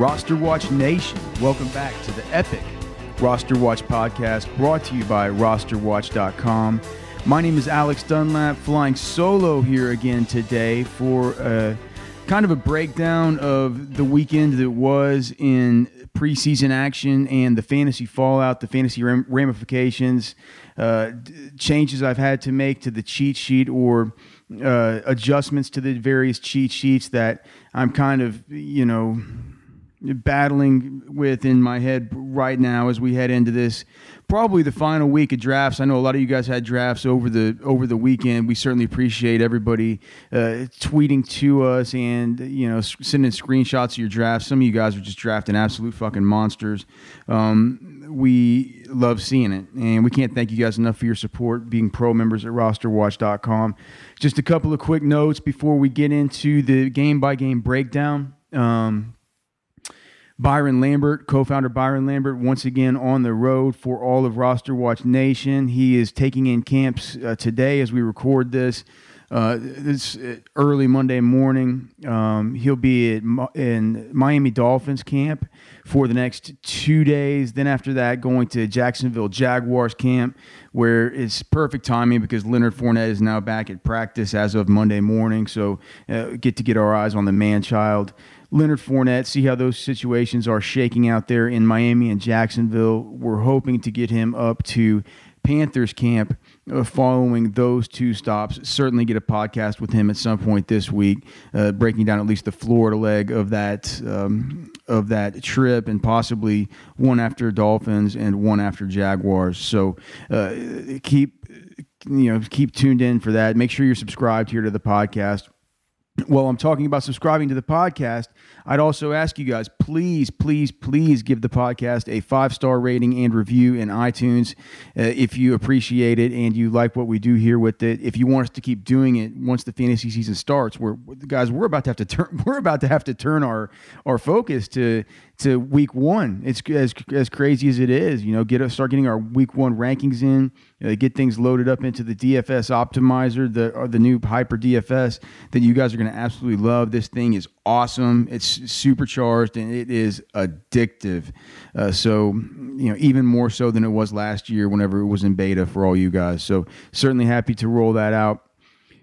Roster Watch Nation, welcome back to the epic Roster Watch podcast brought to you by rosterwatch.com. My name is Alex Dunlap, flying solo here again today for a, kind of a breakdown of the weekend that was in preseason action and the fantasy fallout, the fantasy ramifications, uh, changes I've had to make to the cheat sheet or uh, adjustments to the various cheat sheets that I'm kind of, you know, battling with in my head right now as we head into this probably the final week of drafts. I know a lot of you guys had drafts over the over the weekend. We certainly appreciate everybody uh, tweeting to us and you know sending screenshots of your drafts. Some of you guys are just drafting absolute fucking monsters. Um, we love seeing it, and we can't thank you guys enough for your support. Being pro members at RosterWatch.com. Just a couple of quick notes before we get into the game by game breakdown. Um, Byron Lambert, co founder Byron Lambert, once again on the road for all of Roster Watch Nation. He is taking in camps uh, today as we record this. Uh, this uh, early Monday morning. Um, he'll be at, in Miami Dolphins camp for the next two days. Then after that, going to Jacksonville Jaguars camp, where it's perfect timing because Leonard Fournette is now back at practice as of Monday morning. So uh, get to get our eyes on the man child. Leonard Fournette, see how those situations are shaking out there in Miami and Jacksonville. We're hoping to get him up to Panthers camp uh, following those two stops. Certainly get a podcast with him at some point this week, uh, breaking down at least the Florida leg of that um, of that trip, and possibly one after Dolphins and one after Jaguars. So uh, keep you know keep tuned in for that. Make sure you're subscribed here to the podcast while I'm talking about subscribing to the podcast, I'd also ask you guys, please, please, please give the podcast a five star rating and review in iTunes uh, if you appreciate it and you like what we do here with it. If you want us to keep doing it once the fantasy season starts, we're guys, we're about to have to turn, we're about to have to turn our our focus to to week one. It's as as crazy as it is, you know, get us start getting our week one rankings in, uh, get things loaded up into the DFS optimizer, the or the new Hyper DFS that you guys are going to absolutely love. This thing is awesome. It's supercharged and it is addictive. Uh, so you know, even more so than it was last year whenever it was in beta for all you guys. So certainly happy to roll that out.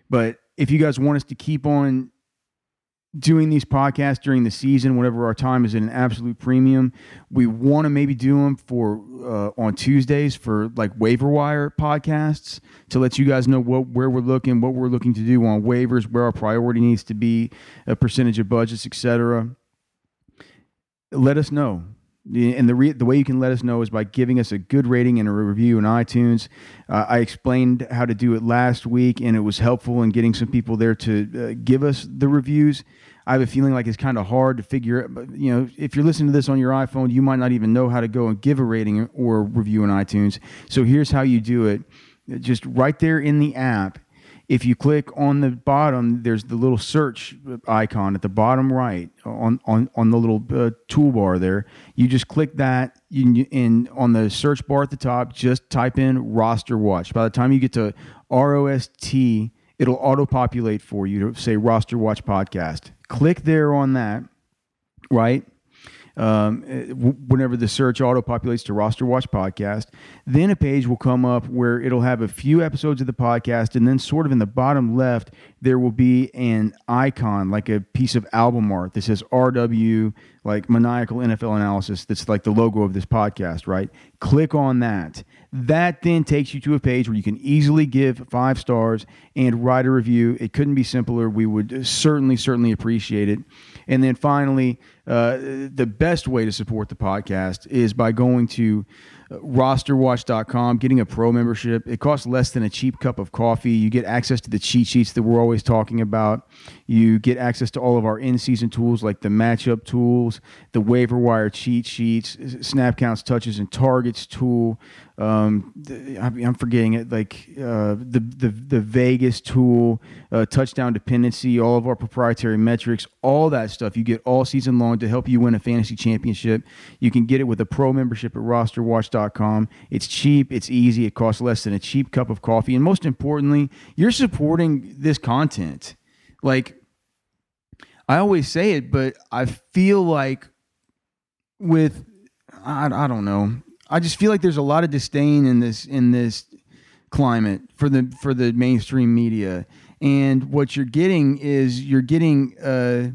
But if you guys want us to keep on doing these podcasts during the season whenever our time is at an absolute premium we want to maybe do them for uh, on tuesdays for like waiver wire podcasts to let you guys know what where we're looking what we're looking to do on waivers where our priority needs to be a percentage of budgets etc let us know and the re- the way you can let us know is by giving us a good rating and a review in iTunes. Uh, I explained how to do it last week, and it was helpful in getting some people there to uh, give us the reviews. I have a feeling like it's kind of hard to figure. You know, if you're listening to this on your iPhone, you might not even know how to go and give a rating or review in iTunes. So here's how you do it: just right there in the app if you click on the bottom, there's the little search icon at the bottom right on on, on the little uh, toolbar there. You just click that, you, and on the search bar at the top, just type in roster watch. By the time you get to R O S T, it'll auto populate for you to say roster watch podcast. Click there on that, right? Um, eh, whenever the search auto populates to Roster Watch Podcast. Then a page will come up where it'll have a few episodes of the podcast, and then sort of in the bottom left, there will be an icon like a piece of album art that says RW like maniacal NFL analysis that's like the logo of this podcast, right? Click on that. That then takes you to a page where you can easily give five stars and write a review. It couldn't be simpler. We would certainly, certainly appreciate it. And then finally, uh, the best way to support the podcast is by going to rosterwatch.com, getting a pro membership. It costs less than a cheap cup of coffee. You get access to the cheat sheets that we're always talking about. You get access to all of our in season tools like the matchup tools, the waiver wire cheat sheets, snap counts, touches, and targets tool. Um, I'm forgetting it, like uh, the, the, the Vegas tool, uh, touchdown dependency, all of our proprietary metrics, all that stuff you get all season long to help you win a fantasy championship. You can get it with a pro membership at rosterwatch.com. It's cheap, it's easy, it costs less than a cheap cup of coffee. And most importantly, you're supporting this content. Like, I always say it, but I feel like with I, I don't know. I just feel like there's a lot of disdain in this in this climate for the for the mainstream media, and what you're getting is you're getting uh,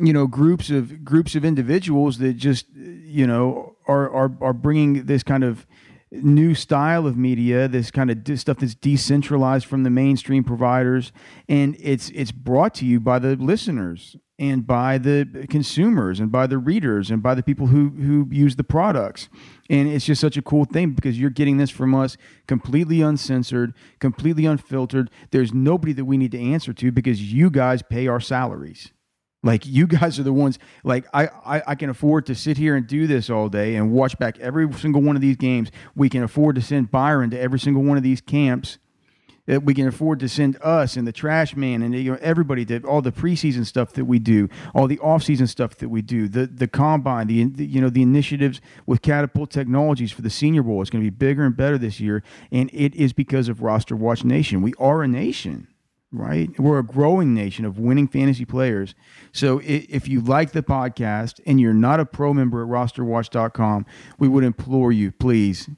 you know groups of groups of individuals that just you know are are are bringing this kind of new style of media, this kind of stuff that's decentralized from the mainstream providers, and it's it's brought to you by the listeners and by the consumers and by the readers and by the people who who use the products. And it's just such a cool thing because you're getting this from us completely uncensored, completely unfiltered. There's nobody that we need to answer to because you guys pay our salaries. Like you guys are the ones. Like I, I, I, can afford to sit here and do this all day and watch back every single one of these games. We can afford to send Byron to every single one of these camps. That we can afford to send us and the trash man and you know everybody did all the preseason stuff that we do, all the offseason stuff that we do, the the combine, the, the you know the initiatives with Catapult Technologies for the Senior Bowl. It's going to be bigger and better this year, and it is because of Roster Watch Nation. We are a nation right? We're a growing nation of winning fantasy players. So if you like the podcast and you're not a pro member at rosterwatch.com, we would implore you, please,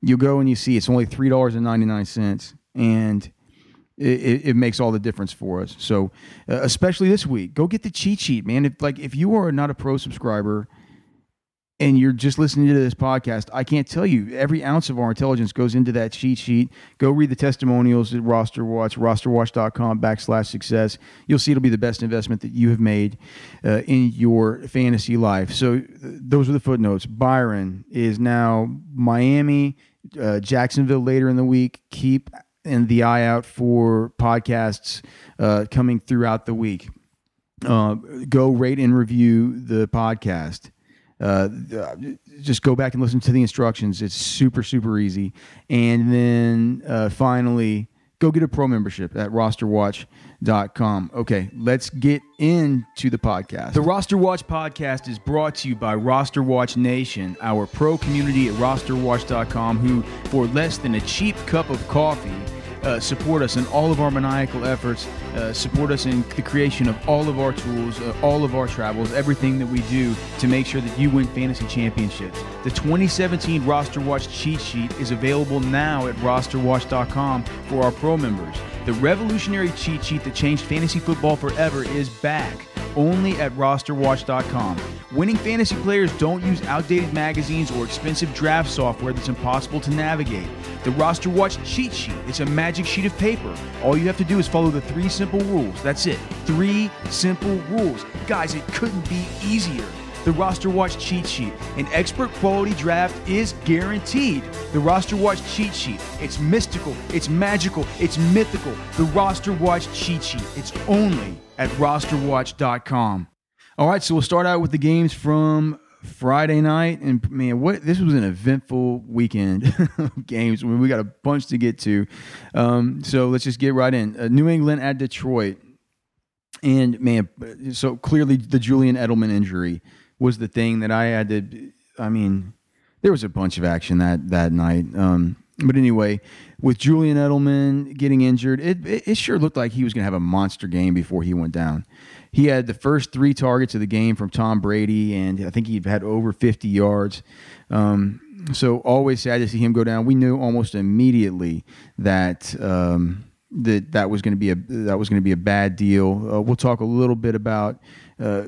you go and you see it's only $3.99 and it, it, makes all the difference for us. So, uh, especially this week, go get the cheat sheet, man. If like if you are not a pro subscriber, and you're just listening to this podcast, I can't tell you every ounce of our intelligence goes into that cheat sheet. Go read the testimonials at Roster Watch, rosterwatch.com backslash success. You'll see it'll be the best investment that you have made uh, in your fantasy life. So th- those are the footnotes. Byron is now Miami, uh, Jacksonville later in the week. Keep and the eye out for podcasts uh, coming throughout the week. Uh, go rate and review the podcast. Uh, just go back and listen to the instructions. It's super, super easy. And then uh, finally, go get a pro membership at rosterwatch.com. Okay, let's get into the podcast. The Roster Watch podcast is brought to you by Roster Watch Nation, our pro community at rosterwatch.com, who, for less than a cheap cup of coffee, uh, support us in all of our maniacal efforts, uh, support us in the creation of all of our tools, uh, all of our travels, everything that we do to make sure that you win fantasy championships. The 2017 Roster Watch cheat sheet is available now at rosterwatch.com for our pro members. The revolutionary cheat sheet that changed fantasy football forever is back only at rosterwatch.com. Winning fantasy players don't use outdated magazines or expensive draft software that's impossible to navigate. The Roster Watch cheat sheet, it's a magic sheet of paper. All you have to do is follow the three simple rules. That's it. Three simple rules. Guys, it couldn't be easier. The Roster Watch cheat sheet. An expert quality draft is guaranteed. The Roster Watch cheat sheet. It's mystical, it's magical, it's mythical. The Roster Watch cheat sheet. It's only at rosterwatch.com. All right, so we'll start out with the games from Friday night, and man, what this was an eventful weekend of games. We got a bunch to get to, um, so let's just get right in. Uh, New England at Detroit, and man, so clearly the Julian Edelman injury was the thing that I had to. I mean, there was a bunch of action that that night. Um, but anyway, with Julian Edelman getting injured, it, it, sure looked like he was going to have a monster game before he went down. He had the first three targets of the game from Tom Brady, and I think he had over 50 yards. Um, so always sad to see him go down. We knew almost immediately that um, that that was going to be a that was going to be a bad deal. Uh, we'll talk a little bit about uh,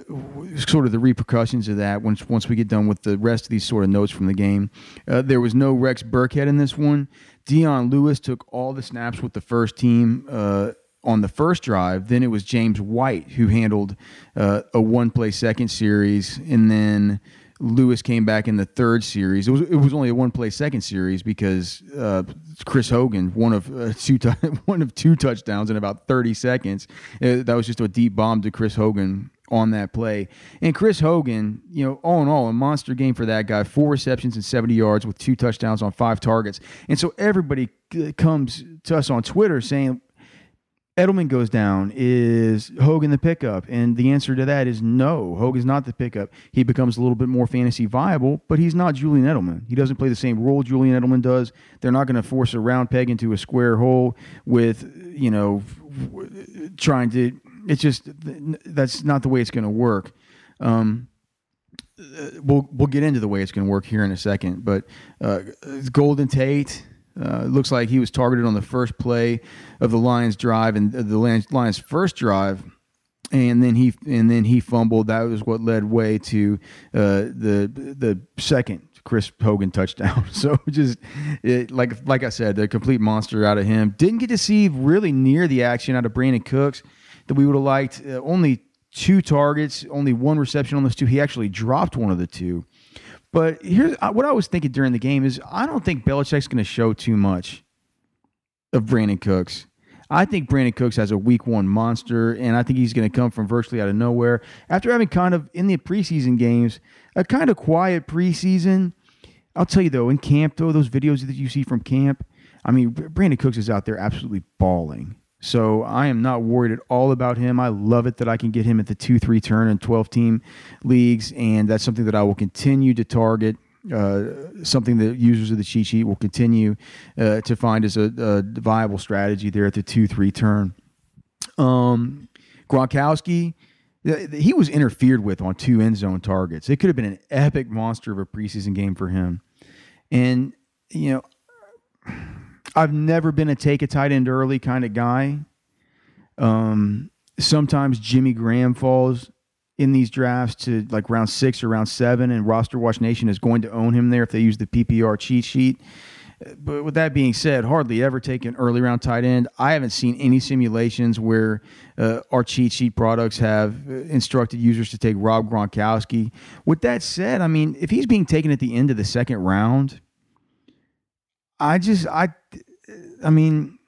sort of the repercussions of that once once we get done with the rest of these sort of notes from the game. Uh, there was no Rex Burkhead in this one. Dion Lewis took all the snaps with the first team uh, on the first drive. Then it was James White who handled uh, a one play second series, and then. Lewis came back in the third series. It was it was only a one play second series because uh, Chris Hogan one of uh, two t- one of two touchdowns in about thirty seconds. Uh, that was just a deep bomb to Chris Hogan on that play. And Chris Hogan, you know, all in all, a monster game for that guy. Four receptions and seventy yards with two touchdowns on five targets. And so everybody comes to us on Twitter saying Edelman goes down, is Hogan the pickup? And the answer to that is no. Hogan's not the pickup. He becomes a little bit more fantasy viable, but he's not Julian Edelman. He doesn't play the same role Julian Edelman does. They're not going to force a round peg into a square hole with, you know, trying to. It's just that's not the way it's going to work. Um, we'll we'll get into the way it's going to work here in a second, but uh, Golden Tate uh, looks like he was targeted on the first play of the Lions' drive and the Lions' first drive, and then he and then he fumbled. That was what led way to uh, the the second Chris Hogan touchdown. So just it, like like I said, the complete monster out of him. Didn't get to see really near the action out of Brandin Cooks that we would have liked. Uh, only two targets, only one reception on those two. He actually dropped one of the two. But here's uh, what I was thinking during the game is I don't think Belichick's going to show too much of Brandin Cooks. I think Brandin Cooks has a week one monster, and I think he's going to come from virtually out of nowhere. After having kind of in the preseason games, a kind of quiet preseason. I'll tell you though, in camp though, those videos that you see from camp, I mean, Brandin Cooks is out there absolutely bawling. So I am not worried at all about him. I love it that I can get him at the 2 3 turn in 12 team leagues, and that's something that I will continue to target. Uh, something that users of the cheat sheet will continue uh, to find as a, a, viable strategy there at the 2 3 turn. Um, Gronkowski, he was interfered with on two end zone targets. It could have been an epic monster of a preseason game for him. And, you know, I've never been a take a tight end early kind of guy. Um, sometimes Jimmy Graham falls in these drafts to like round six or round seven, and Roster Watch Nation is going to own him there if they use the PPR cheat sheet. But with that being said, hardly ever take an early round tight end. I haven't seen any simulations where uh, our cheat sheet products have instructed users to take Rob Gronkowski. With that said, I mean, if he's being taken at the end of the second round, I just I I mean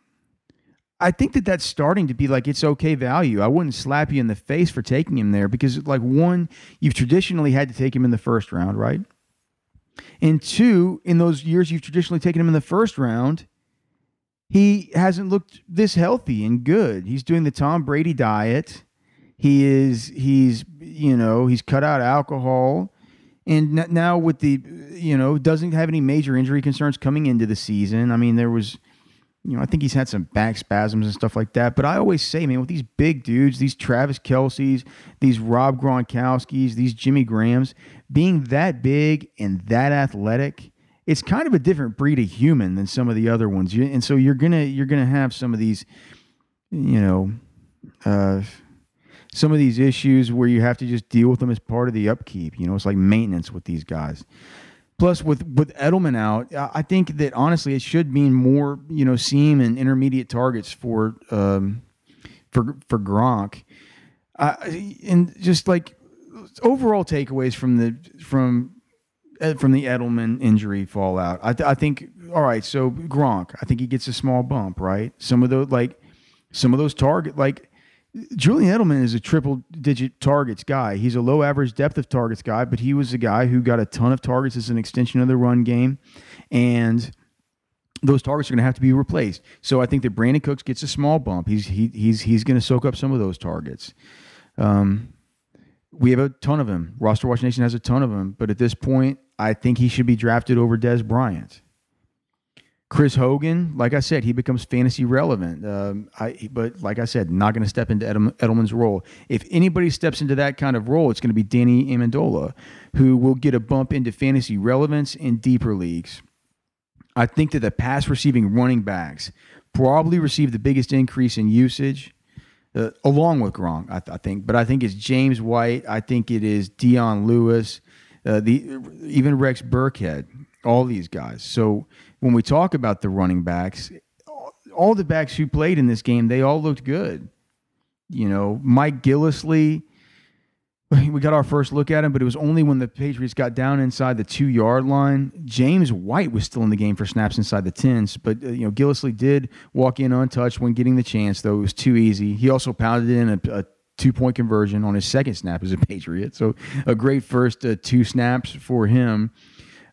I think that that's starting to be like it's okay value. I wouldn't slap you in the face for taking him there because like one, you've traditionally had to take him in the first round, right? And two, in those years you've traditionally taken him in the first round, he hasn't looked this healthy and good. He's doing the Tom Brady diet. He is he's you know, he's cut out alcohol. And now with the, you know, doesn't have any major injury concerns coming into the season. I mean, there was, you know, I think he's had some back spasms and stuff like that. But I always say, man, with these big dudes, these Travis Kelce's, these Rob Gronkowski's, these Jimmy Grahams, being that big and that athletic, it's kind of a different breed of human than some of the other ones. And so you're gonna you're gonna have some of these, you know, uh, some of these issues where you have to just deal with them as part of the upkeep. You know, it's like maintenance with these guys. Plus, with with Edelman out, I think that honestly, it should mean more, you know, seam and intermediate targets for um, for for Gronk, uh, and just like overall takeaways from the from uh, from the Edelman injury fallout. I, th- I think all right. So Gronk, I think he gets a small bump, right? Some of those like some of those target like Julian Edelman is a triple digit targets guy. He's a low average depth of targets guy, but he was a guy who got a ton of targets as an extension of the run game. And those targets are going to have to be replaced. So I think that Brandin Cooks gets a small bump. He's he, he's he's going to soak up some of those targets. Um, we have a ton of him. Roster Watch Nation has a ton of him, but at this point, I think he should be drafted over Dez Bryant. Chris Hogan, like I said, he becomes fantasy relevant. Um, I, but like I said, not going to step into Edelman's role. If anybody steps into that kind of role, it's going to be Danny Amendola, who will get a bump into fantasy relevance in deeper leagues. I think that the pass receiving running backs probably received the biggest increase in usage, uh, along with Gronk, I, th- I, think. But I think it's James White. I think it is Dion Lewis, uh, the even Rex Burkhead, all these guys. So when we talk about the running backs, all the backs who played in this game, they all looked good. You know, Mike Gillislee we got our first look at him, but it was only when the Patriots got down inside the two yard line. James White was still in the game for snaps inside the tens, but uh, you know Gillislee did walk in untouched when getting the chance, though it was too easy. He also pounded in a, a two point conversion on his second snap as a Patriot, so a great first uh, two snaps for him.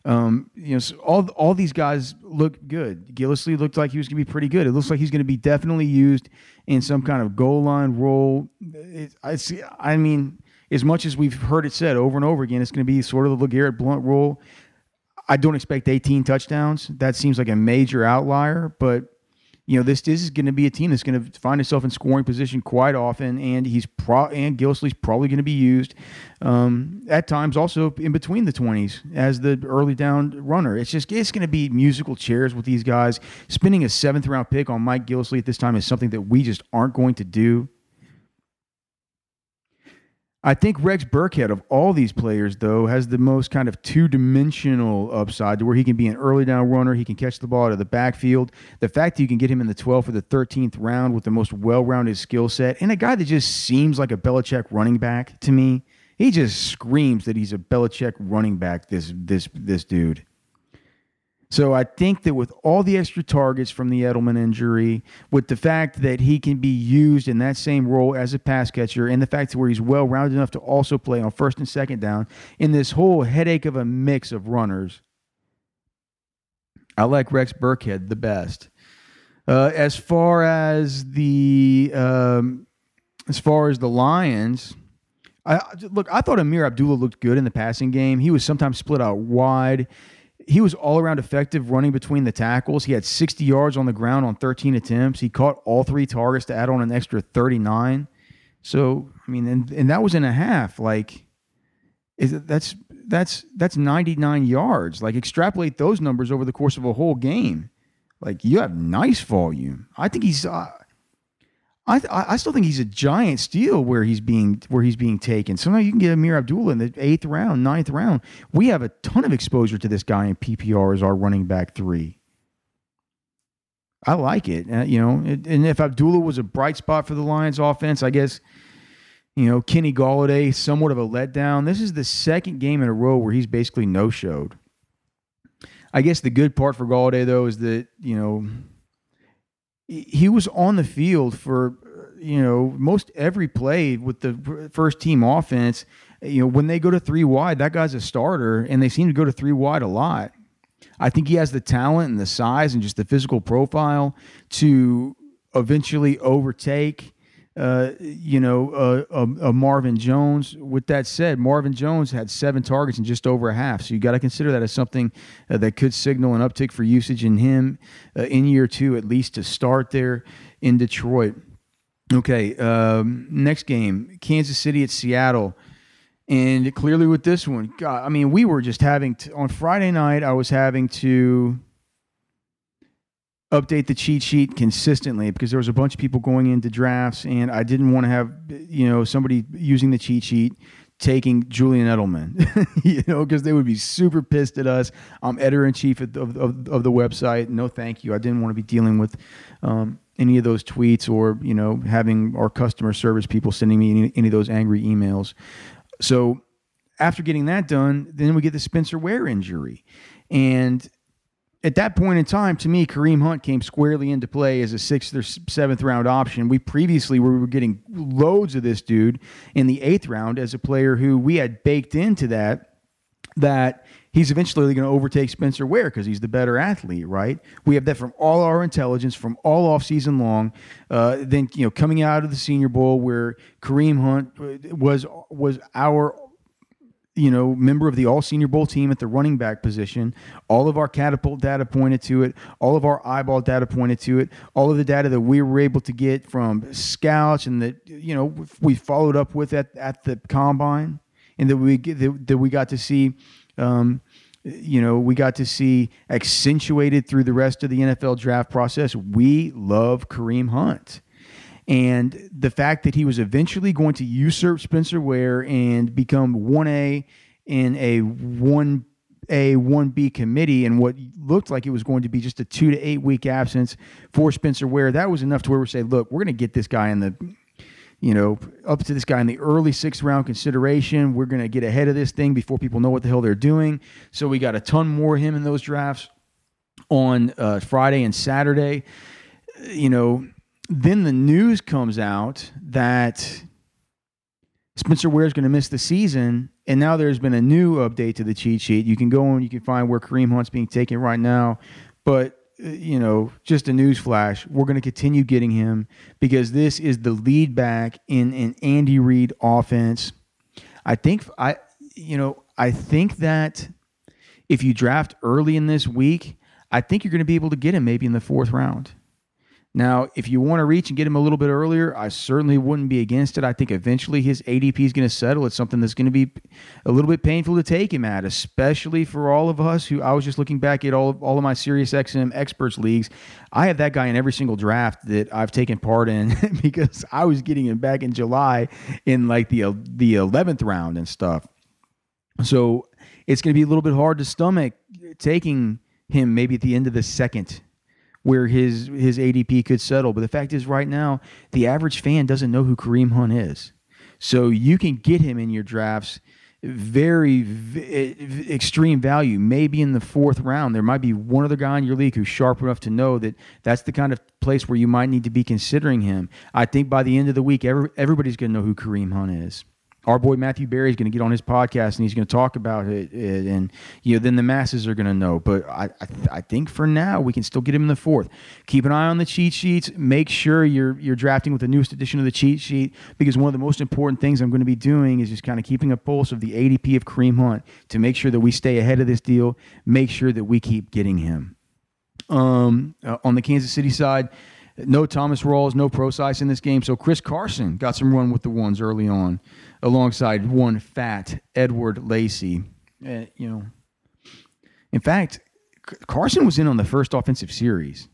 Um, you know, so all all these guys look good. Gillislee looked like he was going to be pretty good. It looks like he's going to be definitely used in some kind of goal line role. It, I see. I mean as much as we've heard it said over and over again, it's going to be sort of the LeGarrette Blunt rule. I don't expect 18 touchdowns. That seems like a major outlier, but you know this this is going to be a team that's going to find itself in scoring position quite often, and he's pro and Gillislee's probably going to be used um, at times also in between the 20s as the early down runner. It's just it's going to be musical chairs with these guys. Spending a seventh round pick on Mike Gillislee at this time is something that we just aren't going to do. I think Rex Burkhead of all these players, though, has the most kind of two dimensional upside to where he can be an early down runner. He can catch the ball out of the backfield. The fact that you can get him in the 12th or the 13th round with the most well rounded skill set and a guy that just seems like a Belichick running back to me. He just screams that he's a Belichick running back, this, this, this dude. So I think that with all the extra targets from the Edelman injury, with the fact that he can be used in that same role as a pass catcher, and the fact that where he's well rounded enough to also play on first and second down, in this whole headache of a mix of runners, I like Rex Burkhead the best. Uh, as far as the um, as far as the Lions. I, look, I thought Ameer Abdullah looked good in the passing game. He was sometimes split out wide he was all around effective running between the tackles. He had 60 yards on the ground on 13 attempts. He caught all three targets to add on an extra 39. So, I mean, and, and that was in a half. Like, is it, that's that's that's 99 yards. Like, extrapolate those numbers over the course of a whole game. Like, you have nice volume. I think he's. Uh, I, I still think he's a giant steal where he's being where he's being taken. Somehow you can get Ameer Abdullah in the eighth round, ninth round. We have a ton of exposure to this guy in PPR as our running back three. I like it, uh, you know. And if Abdullah was a bright spot for the Lions offense, I guess you know Kenny Golladay somewhat of a letdown. This is the second game in a row where he's basically no showed. I guess the good part for Golladay though is that you know he was on the field for you know most every play with the first team offense. You know when they go to three wide, that guy's a starter, and they seem to go to three wide a lot. I think he has the talent and the size and just the physical profile to eventually overtake uh, you know, uh, Marvin Jones. With that said, Marvin Jones had seven targets in just over a half. So you got to consider that as something uh, that could signal an uptick for usage in him uh, in year two, at least to start there in Detroit. Okay, um, next game Kansas City at Seattle. And clearly with this one, God, I mean, we were just having to, on Friday night, I was having to update the cheat sheet consistently because there was a bunch of people going into drafts and I didn't want to have you know somebody using the cheat sheet taking Julian Edelman, you know, because they would be super pissed at us. I'm editor in chief of, of, of, the website. No, thank you. I didn't want to be dealing with um, any of those tweets or you know having our customer service people sending me any, any of those angry emails. So after getting that done, then we get the Spencer Ware injury, and at that point in time, to me, Kareem Hunt came squarely into play as a sixth or seventh round option. We previously were getting loads of this dude in the eighth round as a player who we had baked into that that he's eventually going to overtake Spencer Ware because he's the better athlete, right? We have that from all our intelligence from all off season long. Uh, then you know, coming out of the Senior Bowl where Kareem Hunt was was our you know, member of the all senior bowl team at the running back position. All of our catapult data pointed to it. All of our eyeball data pointed to it. All of the data that we were able to get from scouts and that, you know, we followed up with at, at the combine and that we, that, that we got to see, um, you know, we got to see accentuated through the rest of the NFL draft process. We love Kareem Hunt. And the fact that he was eventually going to usurp Spencer Ware and become 1A in a 1A, 1B committee and what looked like it was going to be just a two to eight week absence for Spencer Ware, that was enough to where we say, look, we're going to get this guy in the you know, up to this guy in the early sixth round consideration. We're going to get ahead of this thing before people know what the hell they're doing. So we got a ton more of him in those drafts on uh, Friday and Saturday. You know, then the news comes out that Spencer Ware is going to miss the season, and now there's been a new update to the cheat sheet. You can go and you can find where Kareem Hunt's being taken right now, but uh, you know, just a news flash. We're going to continue getting him because this is the lead back in an Andy Reid offense. I think I, you know, I think that if you draft early in this week, I think you're going to be able to get him maybe in the fourth round. Now, if you want to reach and get him a little bit earlier, I certainly wouldn't be against it. I think eventually his ADP is going to settle. It's something that's going to be a little bit painful to take him at, especially for all of us who I was just looking back at all of, all of my Sirius XM experts leagues. I have that guy in every single draft that I've taken part in because I was getting him back in July in like the the 11th round and stuff. So it's going to be a little bit hard to stomach taking him maybe at the end of the second where his his ADP could settle. But the fact is, right now, the average fan doesn't know who Kareem Hunt is. So you can get him in your drafts very v- extreme value, maybe in the fourth round. There might be one other guy in your league who's sharp enough to know that that's the kind of place where you might need to be considering him. I think by the end of the week, every, everybody's going to know who Kareem Hunt is our boy Matthew Berry is going to get on his podcast and he's going to talk about it, it, and you know then the masses are going to know. But I I, I, think for now we can still get him in the fourth. Keep an eye on the cheat sheets. Make sure you're you're drafting with the newest edition of the cheat sheet because one of the most important things I'm going to be doing is just kind of keeping a pulse of the ADP of Kareem Hunt to make sure that we stay ahead of this deal. Make sure that we keep getting him. Um, uh, on the Kansas City side. No Thomas Rawls, no Prosise in this game. So Chris Carson got some run with the ones early on alongside one fat Edward Lacy. Uh, you know, in fact, Carson was in on the first offensive series.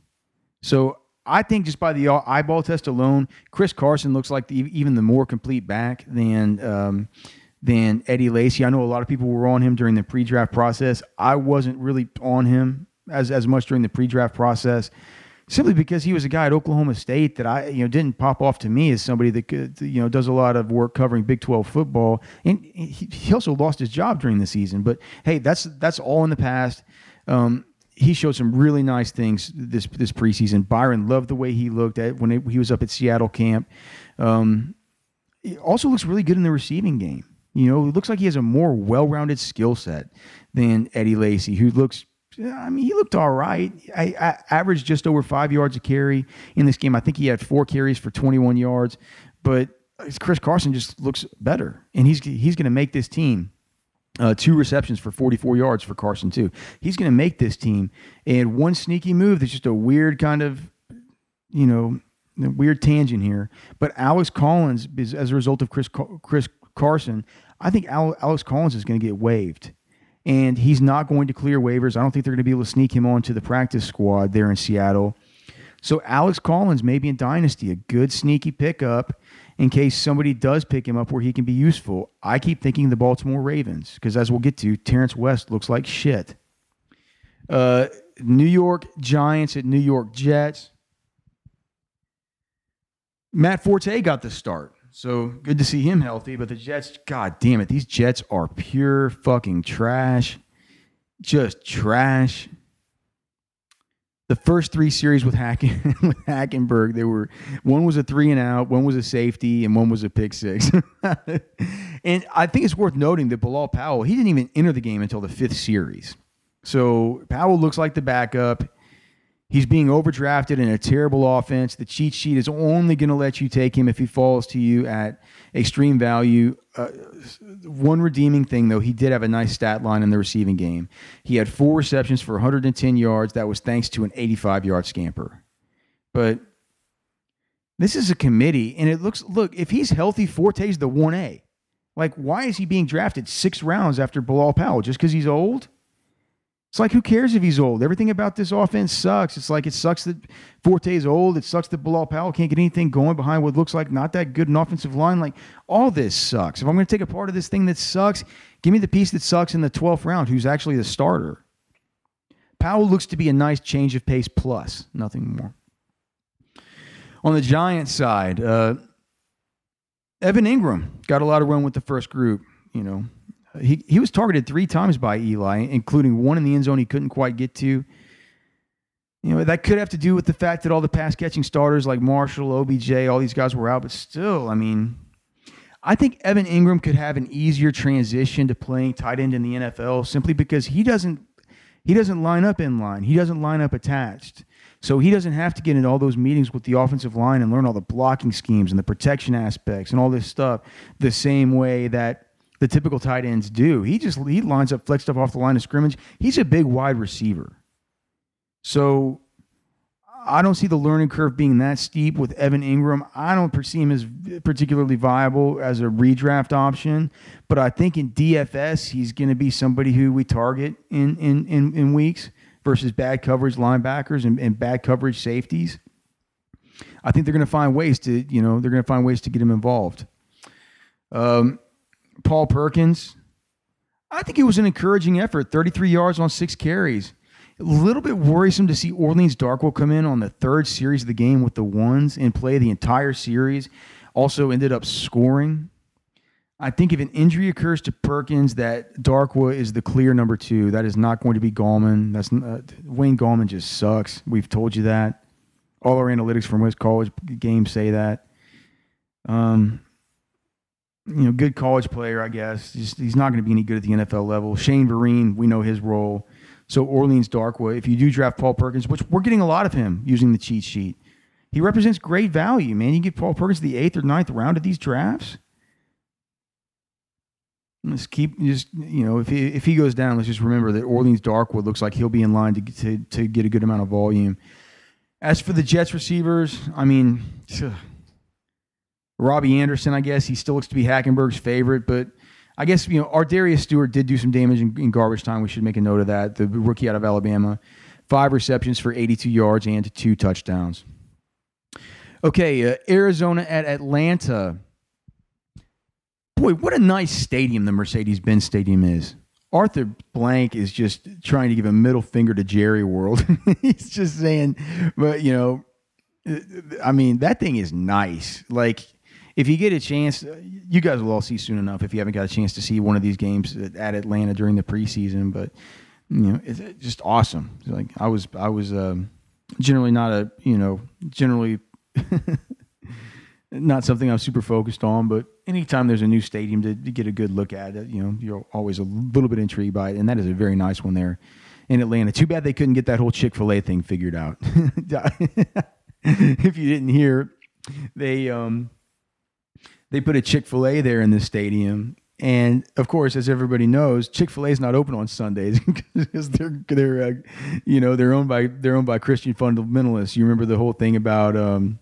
So I think just by the eyeball test alone, Chris Carson looks like the, even the more complete back than um, than Eddie Lacy. I know a lot of people were on him during the pre-draft process. I wasn't really on him as as much during the pre-draft process simply because he was a guy at Oklahoma State that I you know didn't pop off to me as somebody that could, you know does a lot of work covering Big 12 football. And he, also lost his job during the season. But hey that's that's all in the past. Um, he showed some really nice things this this preseason. Byron loved the way he looked at when he was up at Seattle camp. Um, he also looks really good in the receiving game. You know it looks like he has a more well-rounded skill set than Eddie Lacy who looks I mean, he looked all right. I, I, averaged just over five yards a carry in this game. I think he had four carries for 21 yards, but Chris Carson just looks better, and he's he's going to make this team. Uh, two receptions for 44 yards for Carson too. He's going to make this team, and one sneaky move that's just a weird kind of, you know, weird tangent here. But Alex Collins, is, as a result of Chris Chris Carson, I think Alex Collins is going to get waived and he's not going to clear waivers. I don't think they're going to be able to sneak him onto the practice squad there in Seattle. So Alex Collins maybe in Dynasty, a good sneaky pickup in case somebody does pick him up where he can be useful. I keep thinking the Baltimore Ravens because as we'll get to, Terrance West looks like shit. Uh, New York Giants at New York Jets. Matt Forte got the start. So good to see him healthy. But the Jets, god damn it, these Jets are pure fucking trash. Just trash. The first three series with Hacken with Hackenberg, they were one was a three and out, one was a safety, and one was a pick six. and I think it's worth noting that Bilal Powell, he didn't even enter the game until the fifth series. So Powell looks like the backup. He's being overdrafted in a terrible offense. The cheat sheet is only going to let you take him if he falls to you at extreme value. Uh, one redeeming thing, though, he did have a nice stat line in the receiving game. He had four receptions for 110 yards. That was thanks to an 85 yard scamper. But this is a committee, and it looks look, if he's healthy, Forte's the 1A. Like, why is he being drafted six rounds after Bilal Powell? Just because he's old? It's like, who cares if he's old? Everything about this offense sucks. It's like it sucks that Forte is old. It sucks that Bilal Powell can't get anything going behind what looks like not that good an offensive line. Like, all this sucks. If I'm going to take a part of this thing that sucks, give me the piece that sucks in the 12th round, who's actually the starter. Powell looks to be a nice change of pace plus, nothing more. On the Giants side, uh, Evan Engram got a lot of run with the first group. You know, he he was targeted three times by Eli, including one in the end zone he couldn't quite get to. You know, that could have to do with the fact that all the pass catching starters like Marshall, OBJ, all these guys were out, but still, I mean, I think Evan Engram could have an easier transition to playing tight end in the NFL simply because he doesn't he doesn't line up in line. He doesn't line up attached. So he doesn't have to get into all those meetings with the offensive line and learn all the blocking schemes and the protection aspects and all this stuff the same way that the typical tight ends do. He just he lines up flex stuff off the line of scrimmage. He's a big wide receiver. So I don't see the learning curve being that steep with Evan Engram. I don't perceive him as particularly viable as a redraft option, but I think in DFS he's going to be somebody who we target in in in, in weeks versus bad coverage linebackers and, and bad coverage safeties. I think they're going to find ways to you know they're going to find ways to get him involved. Um, Paul Perkins, I think it was an encouraging effort. 33 yards on six carries. A little bit worrisome to see Orleans Darkwa come in on the third series of the game with the ones and play the entire series. Also ended up scoring. I think if an injury occurs to Perkins, that Darkwa is the clear number two. That is not going to be Gallman. That's uh, Wayne Gallman just sucks. We've told you that. All our analytics from West College games say that. Um, you know, good college player, I guess. He's not going to be any good at the NFL level. Shane Vereen, we know his role. So Orleans Darkwa, if you do draft Paul Perkins, which we're getting a lot of him using the cheat sheet, he represents great value, man. You get Paul Perkins the eighth or ninth round of these drafts. Let's keep just you know if he, if he goes down, let's just remember that Orleans Darkwa looks like he'll be in line to to to get a good amount of volume. As for the Jets receivers, I mean, Robbie Anderson, I guess he still looks to be Hackenberg's favorite, but I guess you know ArDarius Stewart did do some damage in, in, garbage time. We should make a note of that. The rookie out of Alabama, five receptions for 82 yards and two touchdowns. Okay, uh, Arizona at Atlanta. Boy, what a nice stadium the Mercedes-Benz Stadium is. Arthur Blank is just trying to give a middle finger to Jerry World. He's just saying, but you know, I mean, that thing is nice. Like if you get a chance, you guys will all see soon enough if you haven't got a chance to see one of these games at Atlanta during the preseason. But you know, it's just awesome. It's like I was, I was um, generally not a, you know, generally not something I'm super focused on. But anytime there's a new stadium to, to get a good look at it, you know, you're always a little bit intrigued by it, and that is a very nice one there in Atlanta. Too bad they couldn't get that whole Chick Fil A thing figured out. if you didn't hear, they um they put a Chick fil A there in the stadium. And of course, as everybody knows, Chick Fil A is not open on Sundays because they're they're uh, you know they're owned by they're owned by Christian fundamentalists. You remember the whole thing about um,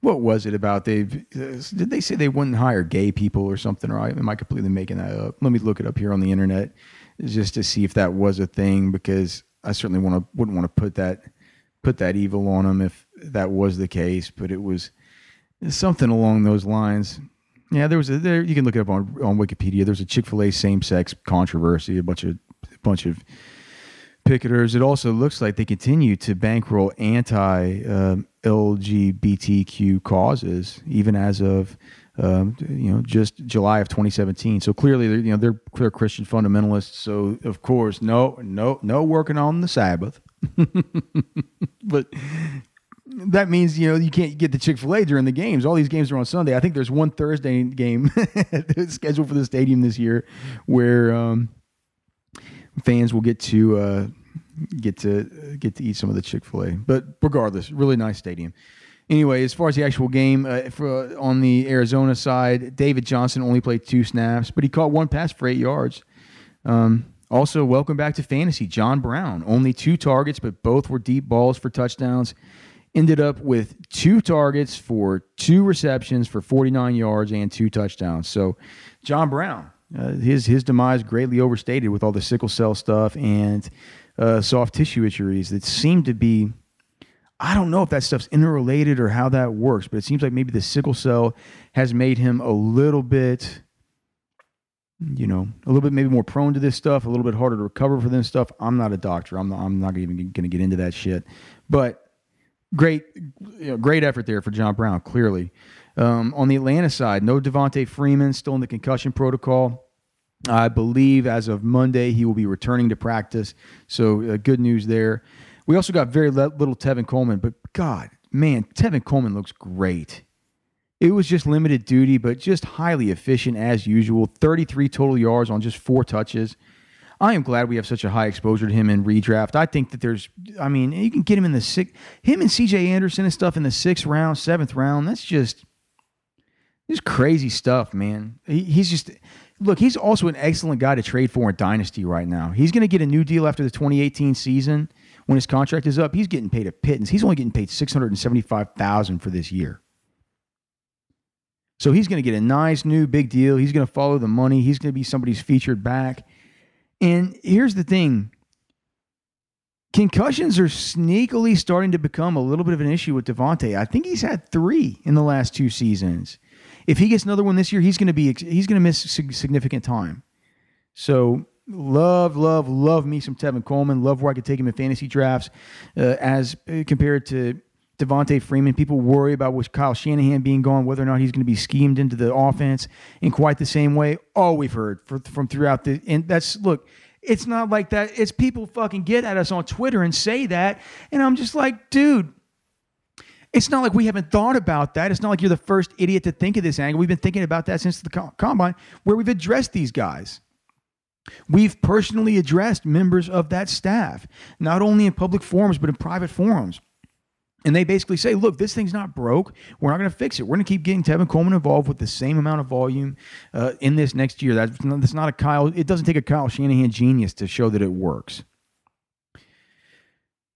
what was it about? They did they say they wouldn't hire gay people or something? Or am I completely making that up? Let me look it up here on the internet just to see if that was a thing because I certainly want to wouldn't want to put that put that evil on them if that was the case. But it was something along those lines. Yeah, there was a there. You can look it up on on Wikipedia. There's a Chick Fil A same sex controversy. A bunch of a bunch of picketers. It also looks like they continue to bankroll anti um, LGBTQ causes, even as of um, you know just July of 2017. So clearly, they're, you know they're clear Christian fundamentalists. So of course, no, no, no working on the Sabbath. but that means you know you can't get the Chick Fil A during the games. All these games are on Sunday. I think there's one Thursday game scheduled for the stadium this year where um, fans will get to uh, get to get to eat some of the Chick Fil A. But regardless, really nice stadium. Anyway, as far as the actual game uh, for, uh, on the Arizona side, David Johnson only played two snaps, but he caught one pass for eight yards. Um, also, welcome back to fantasy, John Brown. Only two targets, but both were deep balls for touchdowns ended up with two targets for two receptions for 49 yards and two touchdowns. So, John Brown, Uh, his his demise greatly overstated with all the sickle cell stuff and uh, soft tissue injuries that seem to be. I don't know if that stuff's interrelated or how that works, but it seems like maybe the sickle cell has made him a little bit, you know, a little bit maybe more prone to this stuff, a little bit harder to recover for this stuff. I'm not a doctor. I'm not, I'm not even going to get into that shit. But great, you know, great effort there for John Brown. Clearly, um, on the Atlanta side, no Devonta Freeman still in the concussion protocol. I believe as of Monday he will be returning to practice. So uh, good news there. We also got very little Tevin Coleman, but God, man, Tevin Coleman looks great. It was just limited duty, but just highly efficient as usual. 33 total yards on just four touches. I am glad we have such a high exposure to him in redraft. I think that there's, I mean, you can get him in the six, him and CJ Anderson and stuff in the sixth round, seventh round. That's just, just crazy stuff, man. He, he's just, look, he's also an excellent guy to trade for in Dynasty right now. He's going to get a new deal after the 2018 season when his contract is up. He's getting paid a pittance. He's only getting paid 675000 for this year. So he's going to get a nice new big deal. He's going to follow the money. He's going to be somebody's featured back. And here's the thing concussions are sneakily starting to become a little bit of an issue with Devonta. I think he's had three in the last two seasons. If he gets another one this year, he's going to be he's going to miss significant time. So love, love, love me some Tevin Coleman. Love where I could take him in fantasy drafts uh, as uh, compared to Devonta Freeman. People worry about with Kyle Shanahan being gone, whether or not he's going to be schemed into the offense in quite the same way. All we've heard for, from throughout the and that's look. It's not like that. It's people fucking get at us on Twitter and say that, and I'm just like, dude. It's not like we haven't thought about that. It's not like you're the first idiot to think of this angle. We've been thinking about that since the combine, where we've addressed these guys. We've personally addressed members of that staff, not only in public forums, but in private forums. And they basically say, look, this thing's not broke. We're not going to fix it. We're going to keep getting Tevin Coleman involved with the same amount of volume uh, in this next year. That's, that's not a Kyle. It doesn't take a Kyle Shanahan genius to show that it works.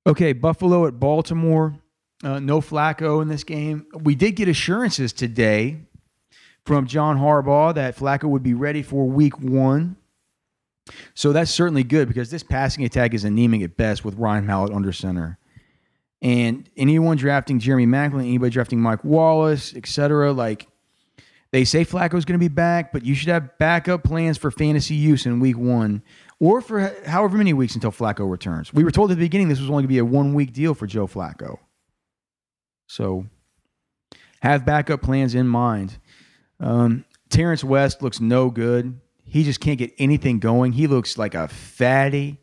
Okay, Buffalo at Baltimore. Uh, no Flacco in this game. We did get assurances today from John Harbaugh that Flacco would be ready for week one. So that's certainly good because this passing attack is anemic at best with Ryan Mallett under center. And anyone drafting Jeremy Maclin, anybody drafting Mike Wallace, etc., like they say Flacco's going to be back, but you should have backup plans for fantasy use in week one or for however many weeks until Flacco returns. We were told at the beginning this was only going to be a one week deal for Joe Flacco. So have backup plans in mind. Um, Terrance West looks no good. He just can't get anything going. He looks like a fatty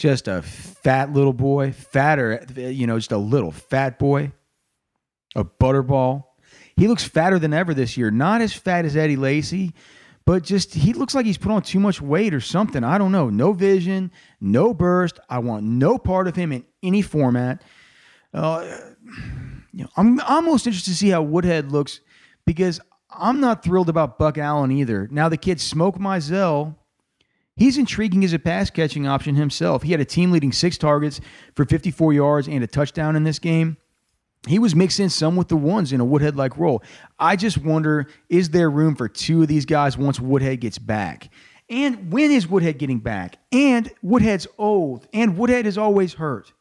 just a fat little boy, fatter, you know, just a little fat boy, a butterball. He looks fatter than ever this year. Not as fat as Eddie Lacy, but just he looks like he's put on too much weight or something. I don't know. No vision, no burst. I want no part of him in any format. Uh, you know, I'm almost interested to see how Woodhead looks because I'm not thrilled about Buck Allen either. Now the kid Smoke Mizzell He's intriguing as a pass catching option himself. He had a team leading six targets for 54 yards and a touchdown in this game. He was mixed in some with the ones in a Woodhead like role. I just wonder is there room for two of these guys once Woodhead gets back? And when is Woodhead getting back? And Woodhead's old, and Woodhead is always hurt.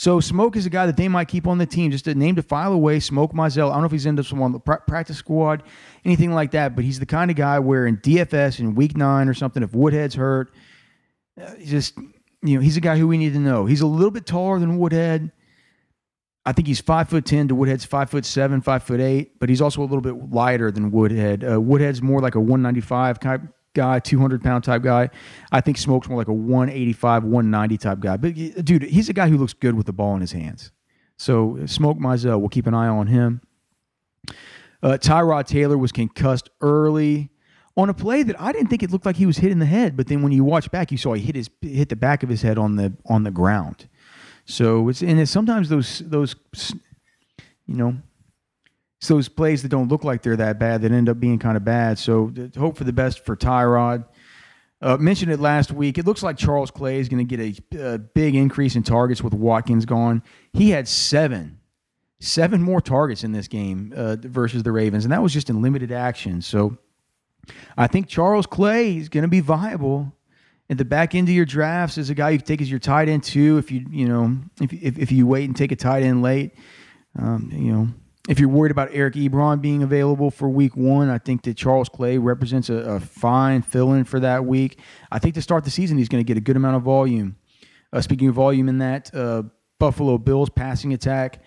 So Smoke is a guy that they might keep on the team, just a name to file away. Smoke Mizzell. I don't know if he's into some on the practice squad, anything like that, but he's the kind of guy where in DFS in Week Nine or something, if Woodhead's hurt, uh, just you know, he's a guy who we need to know. He's a little bit taller than Woodhead. I think he's five foot ten to Woodhead's five foot seven, five foot eight, but he's also a little bit lighter than Woodhead. Uh, Woodhead's more like a one ninety five type guy, 200 pound type guy. I think Smoke's more like a 185, 190 type guy. But dude, he's a guy who looks good with the ball in his hands. So Smoke Mizzell, we'll keep an eye on him. Uh, Tyrod Taylor was concussed early on a play that I didn't think it looked like he was hit in the head, but then when you watch back, you saw he hit his hit the back of his head on the on the ground. So it's and it's sometimes those those you know it's those plays that don't look like they're that bad that end up being kind of bad. So hope for the best for Tyrod. Uh, mentioned it last week. It looks like Charles Clay is going to get a, a, big increase in targets with Watkins gone. He had seven, seven more targets in this game uh, versus the Ravens, and that was just in limited action. So I think Charles Clay is going to be viable at the back end of your drafts as a guy you take as your tight end too. If you you know if if, if you wait and take a tight end late, um, you know if you're worried about Eric Ebron being available for week one, I think that Charles Clay represents a, a fine fill in for that week. I think to start the season, he's going to get a good amount of volume. Uh, speaking of volume in that, uh, Buffalo Bills passing attack,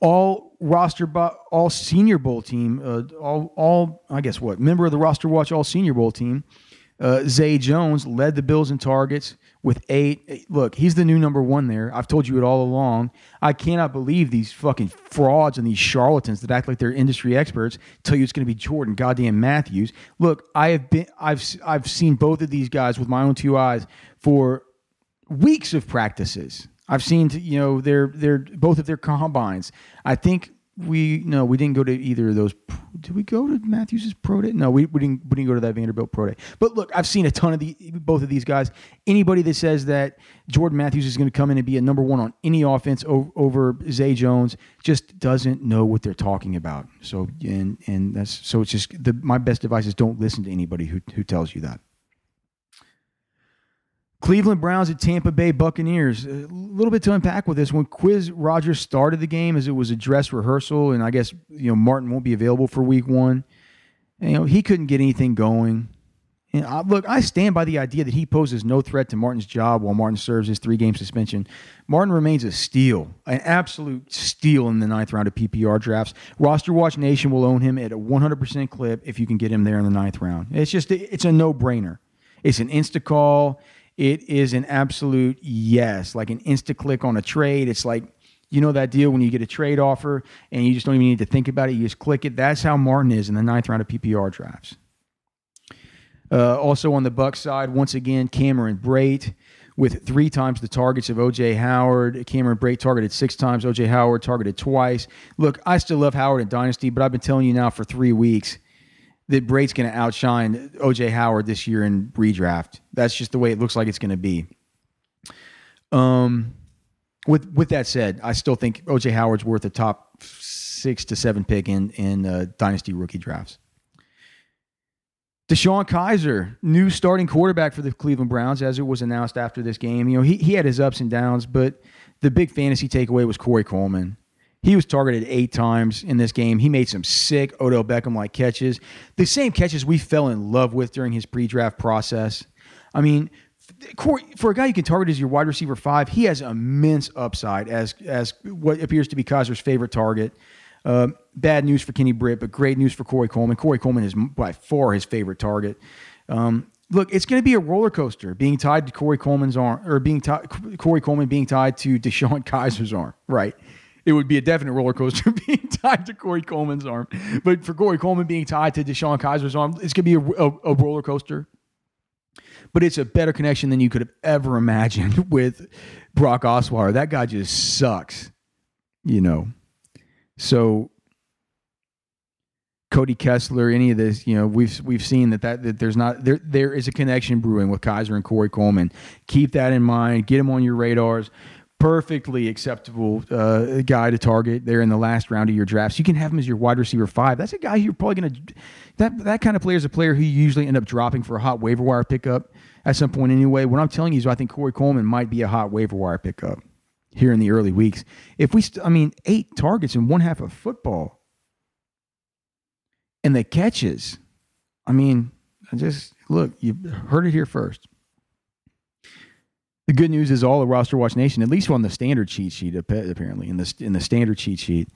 all roster, all Senior Bowl team, uh, all, all, I guess what, member of the roster watch, all Senior Bowl team. Uh, Zay Jones led the Bills in targets with eight. Look, he's the new number one there. I've told you it all along. I cannot believe these fucking frauds and these charlatans that act like they're industry experts tell you it's going to be Jordan goddamn Matthews. Look, I have been, I've, I've seen both of these guys with my own two eyes for weeks of practices. I've seen, you know, their their both of their combines. I think we no, we didn't go to either of those. Did we go to Matthews's pro day? No, we, we didn't. We didn't go to that Vanderbilt pro day. But look, I've seen a ton of the both of these guys. Anybody that says that Jordan Matthews is going to come in and be a number one on any offense over, over Zay Jones just doesn't know what they're talking about. So and and that's so it's just the my best advice is don't listen to anybody who who tells you that. Cleveland Browns at Tampa Bay Buccaneers. A little bit to unpack with this. When Quizz Rogers started the game, as it was a dress rehearsal, and I guess you know Martin won't be available for Week One. And, you know he couldn't get anything going. And I, look, I stand by the idea that he poses no threat to Martin's job while Martin serves his three-game suspension. Martin remains a steal, an absolute steal in the ninth round of PPR drafts. Roster Watch Nation will own him at a 100% clip if you can get him there in the ninth round. It's just it's a no-brainer. It's an insta call it is an absolute yes, like an insta click on a trade. It's like, you know, that deal when you get a trade offer and you just don't even need to think about it. You just click it. That's how Martin is in the ninth round of PPR drafts. Uh, also on the Buck side, once again, Cameron Brate with three times the targets of OJ Howard. Cameron Brate targeted six times. OJ Howard targeted twice. Look, I still love Howard in Dynasty, but I've been telling you now for three weeks that Brate's going to outshine OJ Howard this year in redraft. That's just the way it looks like it's going to be. Um, with with that said, I still think OJ Howard's worth a top six to seven pick in in uh, dynasty rookie drafts. DeShone Kizer, new starting quarterback for the Cleveland Browns, as it was announced after this game. You know, he he had his ups and downs, but the big fantasy takeaway was Corey Coleman. He was targeted eight times in this game. He made some sick Odell Beckham like catches, the same catches we fell in love with during his pre draft process. I mean, for a guy you can target as your wide receiver five, he has immense upside as as what appears to be Kizer's favorite target. Uh, bad news for Kenny Britt, but great news for Corey Coleman. Corey Coleman is by far his favorite target. Um, look, it's going to be a roller coaster being tied to Corey Coleman's arm, or being tied Corey Coleman being tied to DeShone Kizer's arm, right? It would be a definite roller coaster being tied to Corey Coleman's arm. But for Corey Coleman being tied to DeShone Kizer's arm, it's going to be a, a, a, roller coaster. But it's a better connection than you could have ever imagined with Brock Osweiler. That guy just sucks, you know. So Cody Kessler, any of this, you know, we've we've seen that, that that there's not there there is a connection brewing with Kizer and Corey Coleman. Keep that in mind. Get them on your radars perfectly acceptable uh, guy to target there in the last round of your drafts. You can have him as your wide receiver five. That's a guy you're probably going to that that kind of player is a player who you usually end up dropping for a hot waiver wire pickup at some point anyway. What I'm telling you is I think Corey Coleman might be a hot waiver wire pickup here in the early weeks. If we, st- I mean, eight targets in one half of football, and the catches. I mean, I just look. You heard it here first. The good news is all of Roster Watch Nation, at least on the standard cheat sheet, apparently in the in the standard cheat sheet,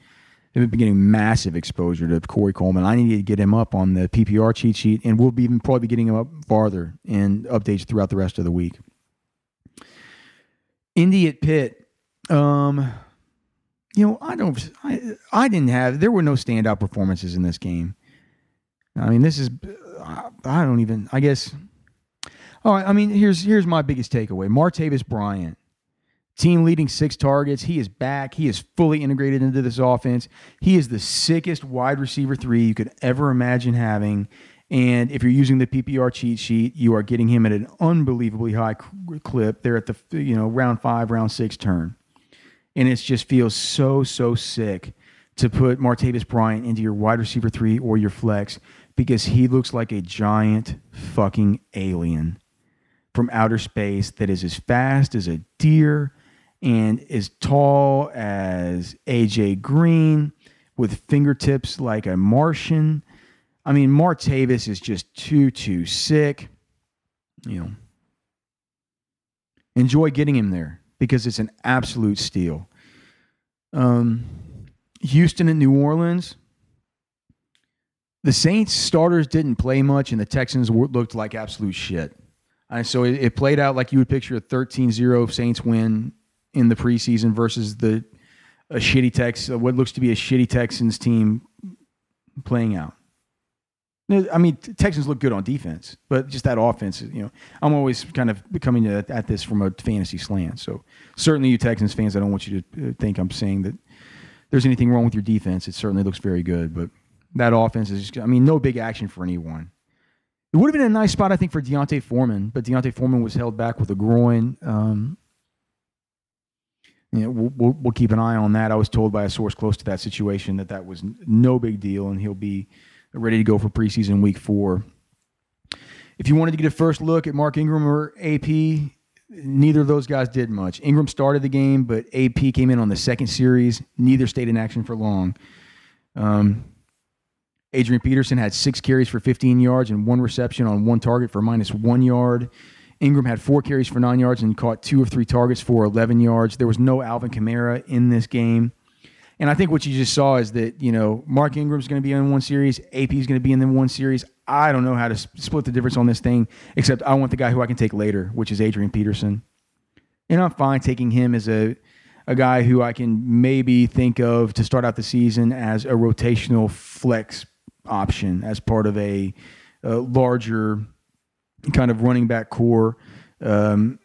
they've been getting massive exposure to Corey Coleman. I need to get him up on the PPR cheat sheet, and we'll be even probably getting him up farther in updates throughout the rest of the week. Indy at Pitt. Um, you know, I don't. I I didn't have. There were no standout performances in this game. I mean, this is. I don't even. I guess all right, I mean, here's here's my biggest takeaway: Martavis Bryant, team leading six targets. He is back. He is fully integrated into this offense. He is the sickest wide receiver three you could ever imagine having. And if you're using the PPR cheat sheet, you are getting him at an unbelievably high clip. They're at the you know round five, round six turn, and it just feels so so sick to put Martavis Bryant into your wide receiver three or your flex because he looks like a giant fucking alien from outer space that is as fast as a deer and as tall as AJ Green with fingertips like a Martian. I mean, Martavis is just too, too sick. You know, enjoy getting him there because it's an absolute steal. Um, Houston and New Orleans. The Saints starters didn't play much, and the Texans looked like absolute shit. And so it, it played out like you would picture a 13 0 Saints win in the preseason versus the a shitty Tex, what looks to be a shitty Texans team playing out. I mean, Texans look good on defense, but just that offense, you know, I'm always kind of coming at this from a fantasy slant. So certainly, you Texans fans, I don't want you to uh, think I'm saying that there's anything wrong with your defense. It certainly looks very good, but that offense is, just, I mean, no big action for anyone. It would have been a nice spot, I think, for D'Onta Foreman, but D'Onta Foreman was held back with a groin. Um, you know, we'll, we'll, we'll, keep an eye on that. I was told by a source close to that situation that that was no big deal, and he'll be ready to go for preseason week four. If you wanted to get a first look at Mark Ingram or AP, neither of those guys did much. Ingram started the game, but AP came in on the second series. Neither stayed in action for long. Um, Adrian Peterson had six carries for 15 yards and one reception on one target for minus one yard. Ingram had four carries for nine yards and caught two of three targets for 11 yards. There was no Alvin Kamara in this game. And I think what you just saw is that, you know, Mark Ingram's going to be in one series, AP is going to be in the one series. I don't know how to split the difference on this thing, except I want the guy who I can take later, which is Adrian Peterson. And I'm fine taking him as a, a guy who I can maybe think of to start out the season as a rotational flex option as part of a, a larger kind of running back core, um,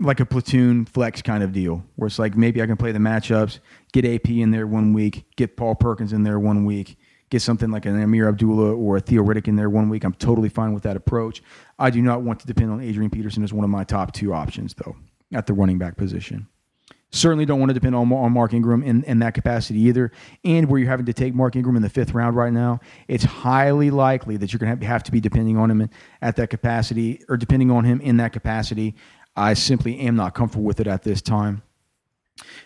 like a platoon flex kind of deal, where it's like maybe I can play the matchups, get AP in there one week, get Paul Perkins in there one week, get something like an Ameer Abdullah or a Theo Riddick in there one week. I'm totally fine with that approach. I do not want to depend on Adrian Peterson as one of my top two options, though, at the running back position. Certainly don't want to depend on, on Mark Ingram in, in that capacity either. And where you're having to take Mark Ingram in the fifth round right now, it's highly likely that you're going to have to be depending on him at that capacity or depending on him in that capacity. I simply am not comfortable with it at this time.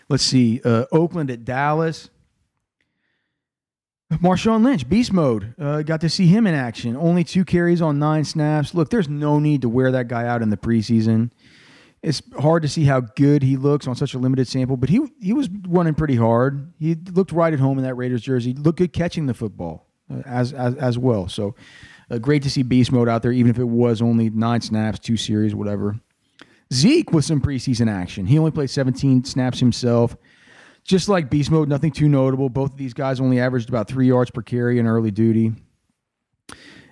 Let's see. Uh, Oakland at Dallas. Marshawn Lynch, beast mode. Uh, got to see him in action. Only two carries on nine snaps. Look, there's no need to wear that guy out in the preseason it's hard to see how good he looks on such a limited sample, but he he was running pretty hard. He looked right at home in that Raiders jersey. Looked good catching the football uh, as, as as well. So uh, great to see beast mode out there, even if it was only nine snaps, two series, whatever. Zeke with some preseason action. He only played 17 snaps himself. Just like beast mode, nothing too notable. Both of these guys only averaged about three yards per carry in early duty.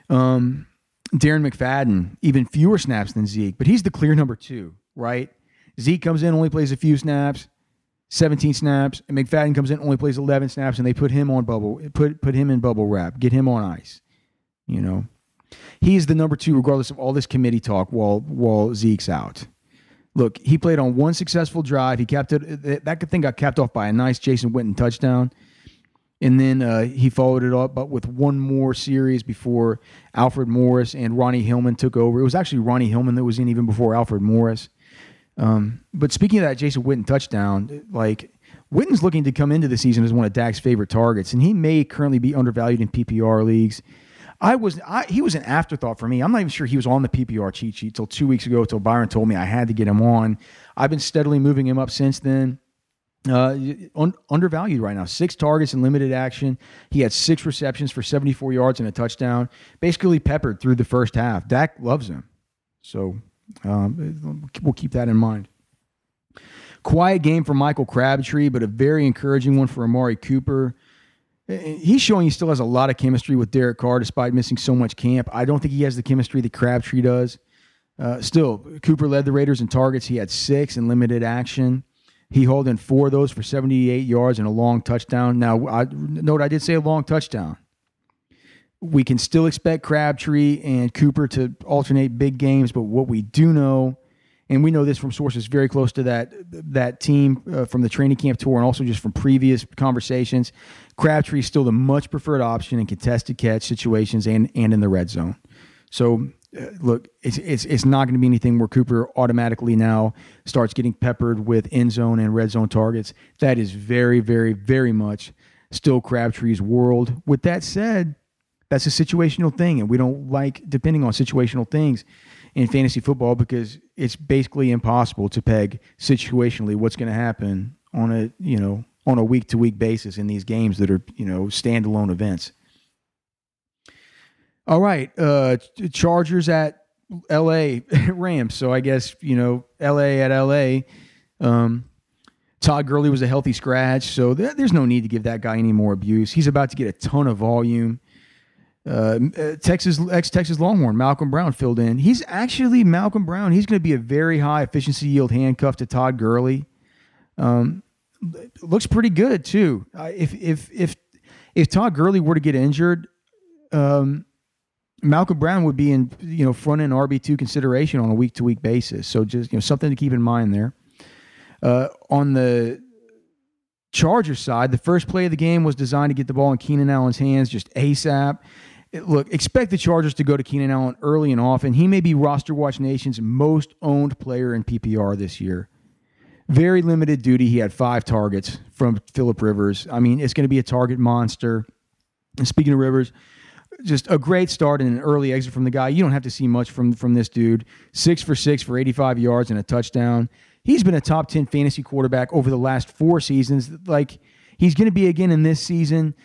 Um, Darren McFadden, even fewer snaps than Zeke, but he's the clear number two right? Zeke comes in, only plays a few snaps, 17 snaps, and McFadden comes in, only plays 11 snaps, and they put him on bubble, put put him in bubble wrap, get him on ice. You know, he is the number two, regardless of all this committee talk. While while Zeke's out, look, he played on one successful drive. He kept it. That thing got capped off by a nice Jason Witten touchdown. And then uh, he followed it up, but with one more series before Alfred Morris and Ronnie Hillman took over. It was actually Ronnie Hillman that was in even before Alfred Morris. Um, but speaking of that Jason Witten touchdown, like Witten's looking to come into the season as one of Dak's favorite targets, and he may currently be undervalued in PPR leagues. I was I, he was an afterthought for me. I'm not even sure he was on the PPR cheat sheet till two weeks ago. Till Byron told me I had to get him on. I've been steadily moving him up since then. Uh, un, undervalued right now. Six targets in limited action. He had six receptions for 74 yards and a touchdown. Basically peppered through the first half. Dak loves him. So um, we'll keep that in mind. Quiet game for Michael Crabtree, but a very encouraging one for Amari Cooper. He's showing he still has a lot of chemistry with Derek Carr despite missing so much camp. I don't think he has the chemistry that Crabtree does. Uh, still, Cooper led the Raiders in targets. He had six in limited action. He hauled in four of those for 78 yards and a long touchdown. Now, I, note I did say a long touchdown we can still expect Crabtree and Cooper to alternate big games, but what we do know and we know this from sources very close to that that team uh, from the training camp tour, and also just from previous conversations. Crabtree is still the much preferred option in contested catch situations and and in the red zone. So uh, look, it's it's it's not going to be anything where Cooper automatically now starts getting peppered with end zone and red zone targets. That is very, very, very much still Crabtree's world. With that said, that's a situational thing, and we don't like depending on situational things in fantasy football because it's basically impossible to peg situationally what's going to happen on a you know on a week to week basis in these games that are you know standalone events. All right, uh, Chargers at L.A. Rams. So I guess you know L.A. at L.A. Um, Todd Gurley was a healthy scratch, so th- there's no need to give that guy any more abuse. He's about to get a ton of volume. Uh, uh Texas ex Texas Longhorn Malcolm Brown filled in. He's actually Malcolm Brown. He's going to be a very high efficiency yield handcuff to Todd Gurley. Um, looks pretty good too. Uh, if if if if Todd Gurley were to get injured, um, Malcolm Brown would be in you know front end RB two consideration on a week to week basis. So just you know something to keep in mind there. Uh, on the Charger side, the first play of the game was designed to get the ball in Keenan Allen's hands just ASAP. Look, expect the Chargers to go to Keenan Allen early and often. He may be Roster Watch Nation's most owned player in PPR this year. Very limited duty. He had five targets from Philip Rivers. I mean, it's going to be a target monster. And speaking of Rivers, just a great start and an early exit from the guy. You don't have to see much from from this dude. Six for six for 85 yards and a touchdown. He's been a top 10 fantasy quarterback over the last four seasons. Like he's going to be again in this season.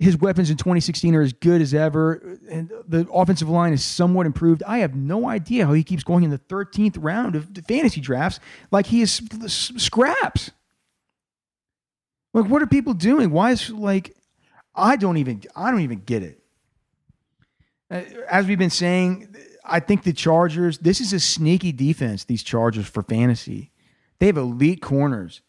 His weapons in 2016 are as good as ever, and the offensive line is somewhat improved. I have no idea how he keeps going in the 13th round of fantasy drafts like he is scraps. Like, what are people doing? Why is like, I don't even, I don't even get it. Uh, as we've been saying, I think the Chargers, this is a sneaky defense, these Chargers for fantasy. They have elite corners.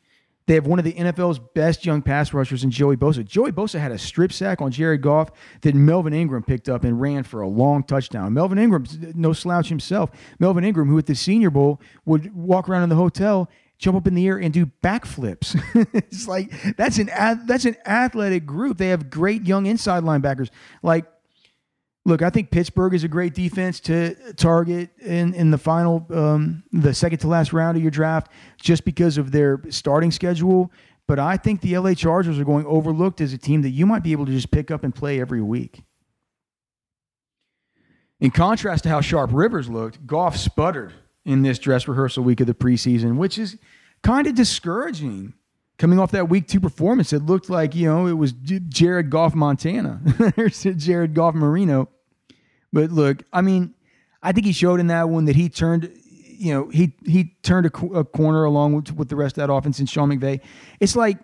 They have one of the NFL's best young pass rushers in Joey Bosa. Joey Bosa had a strip sack on Jared Goff that Melvin Ingram picked up and ran for a long touchdown. Melvin Ingram, no slouch himself. Melvin Ingram, who at the Senior Bowl would walk around in the hotel, jump up in the air and do backflips. it's like that's an that's an athletic group. They have great young inside linebackers. Like look, I think Pittsburgh is a great defense to target in, in the final, um, the second to last round of your draft, just because of their starting schedule. But I think the LA Chargers are going overlooked as a team that you might be able to just pick up and play every week. In contrast to how sharp Rivers looked, Goff sputtered in this dress rehearsal week of the preseason, which is kind of discouraging coming off that week two performance, it looked like, you know, it was Jared Goff Montana. There's Jared Goff Marino. But look, I mean, I think he showed in that one that he turned, you know, he he turned a, a corner along with, with, the rest of that offense in Sean McVay. It's like,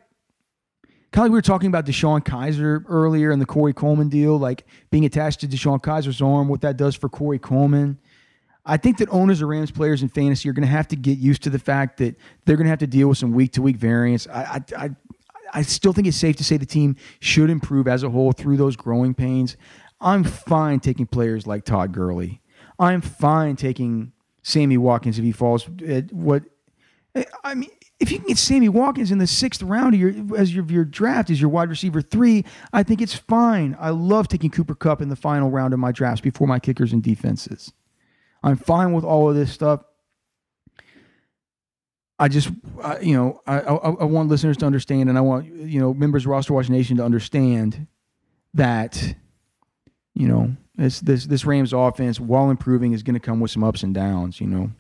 kind of like we were talking about DeShone Kizer earlier in the Corey Coleman deal, like being attached to DeShone Kizer's arm, what that does for Corey Coleman. I think that owners of Rams players in fantasy are going to have to get used to the fact that they're going to have to deal with some week to week variance. I, I, I, I still think it's safe to say the team should improve as a whole through those growing pains. I'm fine taking players like Todd Gurley. I'm fine taking Sammy Watkins if he falls at what eh, I mean. If you can get Sammy Watkins in the sixth round of your as your, your draft as your wide receiver three, I think it's fine. I love taking Cooper Kupp in the final round of my drafts before my kickers and defenses. I'm fine with all of this stuff. I just, I, you know, I, I, I, want listeners to understand, and I want you know members of Roster Watch Nation to understand that, you know, this this this Rams offense, while improving, is going to come with some ups and downs. You know,